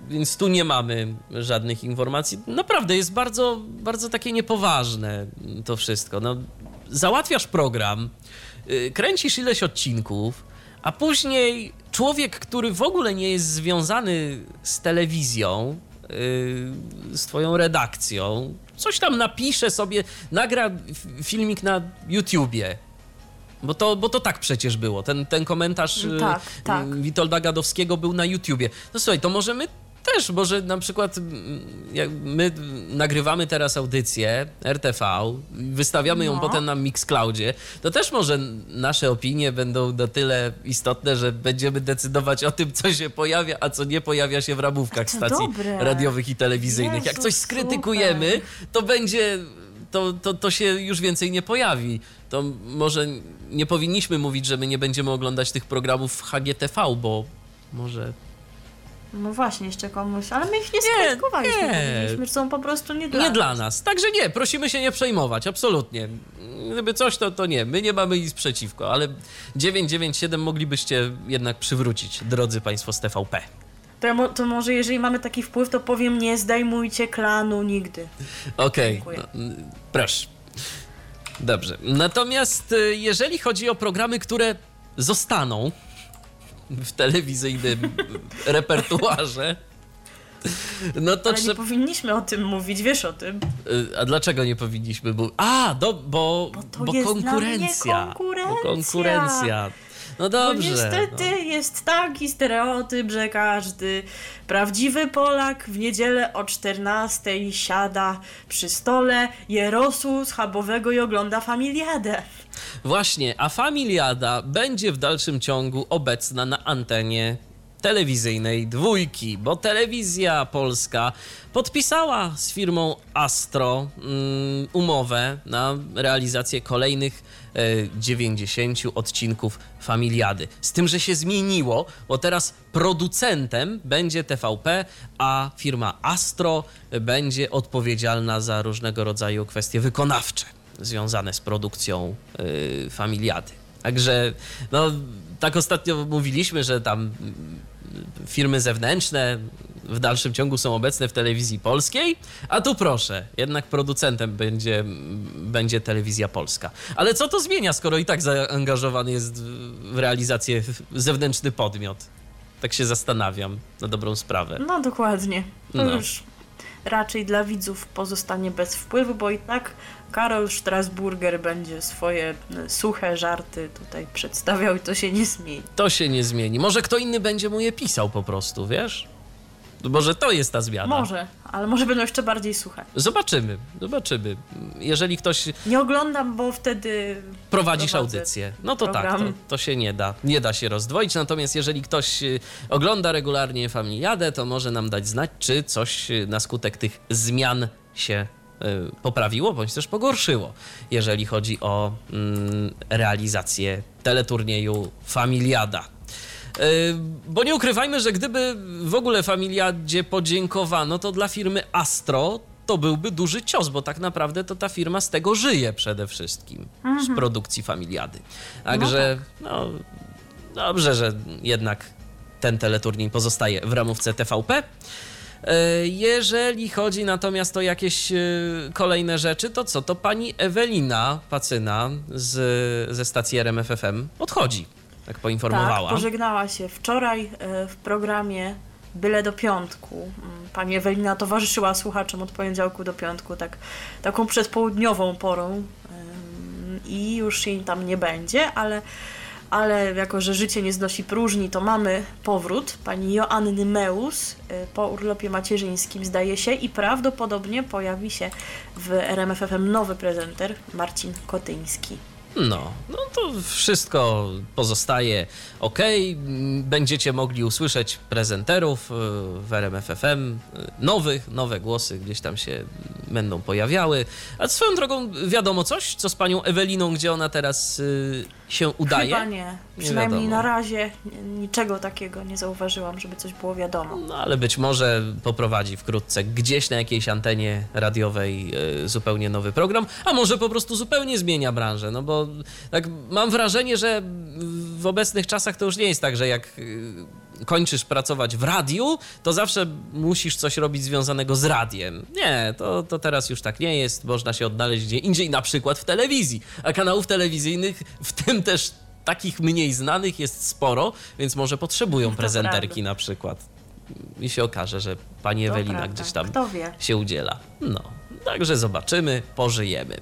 A: Więc tu nie mamy żadnych informacji. Naprawdę jest bardzo, bardzo takie niepoważne to wszystko. No, załatwiasz program, yy, kręcisz ileś odcinków, a później człowiek, który w ogóle nie jest związany z telewizją, z twoją redakcją, coś tam napisze sobie, nagra filmik na YouTubie. Bo to, bo to tak przecież było. Ten, ten komentarz yy,
B: Tak, tak.
A: yy, Witolda Gadowskiego był na YouTubie. No słuchaj, to może my też, może na przykład mm, jak my nagrywamy teraz audycję RTV, wystawiamy ją
B: No.
A: potem na Mixcloudzie, to też może nasze opinie będą na tyle istotne, że będziemy decydować o tym, co się pojawia, a co nie pojawia się w ramówkach stacji
B: dobre.
A: radiowych i telewizyjnych. Jak
B: Jezu,
A: coś skrytykujemy,
B: super.
A: to będzie, to, to, to się już więcej nie pojawi. To może nie powinniśmy mówić, że my nie będziemy oglądać tych programów w HGTV, bo może
B: No właśnie, jeszcze komuś, ale my ich nie
A: Nie,
B: skrytykowaliśmy.
A: nie.
B: Powiedzieliśmy, że są po prostu nie dla
A: nie
B: nas.
A: dla nas. Także nie, prosimy się nie przejmować, absolutnie. Gdyby coś, to, to nie. My nie mamy nic przeciwko, ale 997 moglibyście jednak przywrócić, drodzy Państwo z TVP.
B: To, ja mo- to może jeżeli mamy taki wpływ, to powiem nie zdejmujcie klanu nigdy.
A: Okej,
B: Dziękuję.
A: no, proszę. Dobrze. Natomiast y, jeżeli chodzi o programy, które zostaną w telewizyjnym repertuarze, no to
B: Ale nie powinniśmy o tym mówić, wiesz o tym.
A: Y, A dlaczego nie powinniśmy? Bo... A, do, bo, bo
B: dla
A: konkurencja.
B: konkurencja.
A: Bo konkurencja. No
B: Bo
A: dobrze.
B: niestety
A: no.
B: jest taki stereotyp, że każdy prawdziwy Polak w niedzielę o 14 siada przy stole, je rosół schabowego i ogląda familiadę.
A: Właśnie, a Familiada będzie w dalszym ciągu obecna na antenie telewizyjnej dwójki, bo telewizja polska podpisała z firmą Astro mm, umowę na realizację kolejnych e, 90 odcinków Familiady. Z tym, że się zmieniło, bo teraz producentem będzie TVP, a firma Astro będzie odpowiedzialna za różnego rodzaju kwestie wykonawcze związane z produkcją y, Familiady. Także, no, tak ostatnio mówiliśmy, że tam firmy zewnętrzne w dalszym ciągu są obecne w telewizji polskiej, a tu proszę, jednak producentem będzie, będzie telewizja polska. Ale co to zmienia, skoro i tak zaangażowany jest w realizację zewnętrzny podmiot? Tak się zastanawiam na dobrą sprawę.
B: No dokładnie. To
A: No.
B: już raczej dla widzów pozostanie bez wpływu, bo i tak Karol Strasburger będzie swoje e, suche żarty tutaj przedstawiał i to się nie zmieni.
A: To się nie zmieni. Może kto inny będzie mu je pisał po prostu, wiesz? Może to jest ta zmiana.
B: Może, ale może będą jeszcze bardziej suche.
A: Zobaczymy, zobaczymy. Jeżeli ktoś
B: Nie oglądam, bo wtedy
A: prowadzisz audycję, no to tak, to,
B: program.
A: to się nie da. Nie da się rozdwoić. Natomiast jeżeli ktoś y, ogląda regularnie Familiadę, to może nam dać znać, czy coś y, na skutek tych zmian się poprawiło, bądź też pogorszyło, jeżeli chodzi o mm, realizację teleturnieju Familiada. Yy, Bo nie ukrywajmy, że gdyby w ogóle Familiadzie podziękowano, to dla firmy Astro to byłby duży cios, bo tak naprawdę to ta firma z tego żyje przede wszystkim, z produkcji Familiady. Także, no, dobrze, że jednak ten teleturniej pozostaje w ramówce TVP. E, Jeżeli chodzi natomiast o jakieś e, kolejne rzeczy, to co? To pani Ewelina Pacyna z, ze stacji RMFFM odchodzi, tak poinformowała.
B: Tak, pożegnała się wczoraj e, w programie Byle do piątku. Mm, Pani Ewelina towarzyszyła słuchaczom od poniedziałku do piątku, tak, taką przedpołudniową porą i już jej tam nie będzie, ale, ale jako, że życie nie znosi próżni, to mamy powrót pani Joanny Meus y, po urlopie macierzyńskim, zdaje się, i prawdopodobnie pojawi się w RMFFM nowy prezenter Marcin Kotyński.
A: No, no to wszystko pozostaje ok. Będziecie mogli usłyszeć prezenterów y, w RMFFM, y, nowych, nowe głosy gdzieś tam się będą pojawiały. A swoją drogą, wiadomo coś, co z panią Eweliną, gdzie ona teraz się udaje?
B: Chyba nie. Przynajmniej
A: wiadomo.
B: na razie ni- niczego takiego nie zauważyłam, żeby coś było wiadomo.
A: No ale być może poprowadzi wkrótce gdzieś na jakiejś antenie radiowej e, zupełnie nowy program, a może po prostu zupełnie zmienia branżę, no bo tak mam wrażenie, że w obecnych czasach to już nie jest tak, że jak e, kończysz pracować w radiu, to zawsze musisz coś robić związanego z radiem. Nie, to, to teraz już tak nie jest, można się odnaleźć gdzie indziej, na przykład w telewizji, a kanałów telewizyjnych, w tym też takich mniej znanych jest sporo, więc może potrzebują prezenterki na przykład. I się okaże, że pani Ewelina gdzieś tam się udziela. No, także zobaczymy, pożyjemy.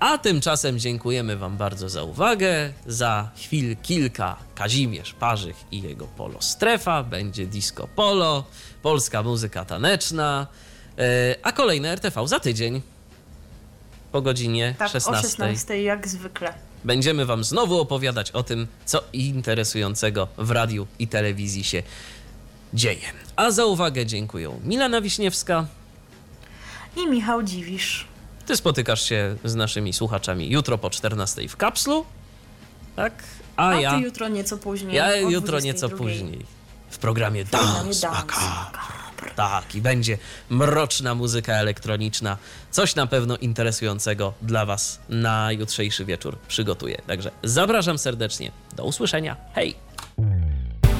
A: A tymczasem dziękujemy Wam bardzo za uwagę. Za chwil kilka Kazimierz Parzych i jego Polo Strefa, będzie disco polo, polska muzyka taneczna, e, a kolejne RTV za tydzień po godzinie
B: Tak,
A: 16.
B: o 16 jak zwykle.
A: Będziemy Wam znowu opowiadać o tym, co interesującego w radiu i telewizji się dzieje. A za uwagę dziękuję Milena Wiśniewska.
B: I Michał Dziwisz.
A: Ty spotykasz się z naszymi słuchaczami jutro po 14 w kapslu. Tak? A,
B: A
A: ja,
B: ty jutro nieco później.
A: ja jutro nieco
B: 22.
A: później w programie
B: Dance
A: Macabre. Tak, i będzie mroczna muzyka elektroniczna. Coś na pewno interesującego dla Was na jutrzejszy wieczór przygotuję. Także zapraszam serdecznie. Do usłyszenia. Hej!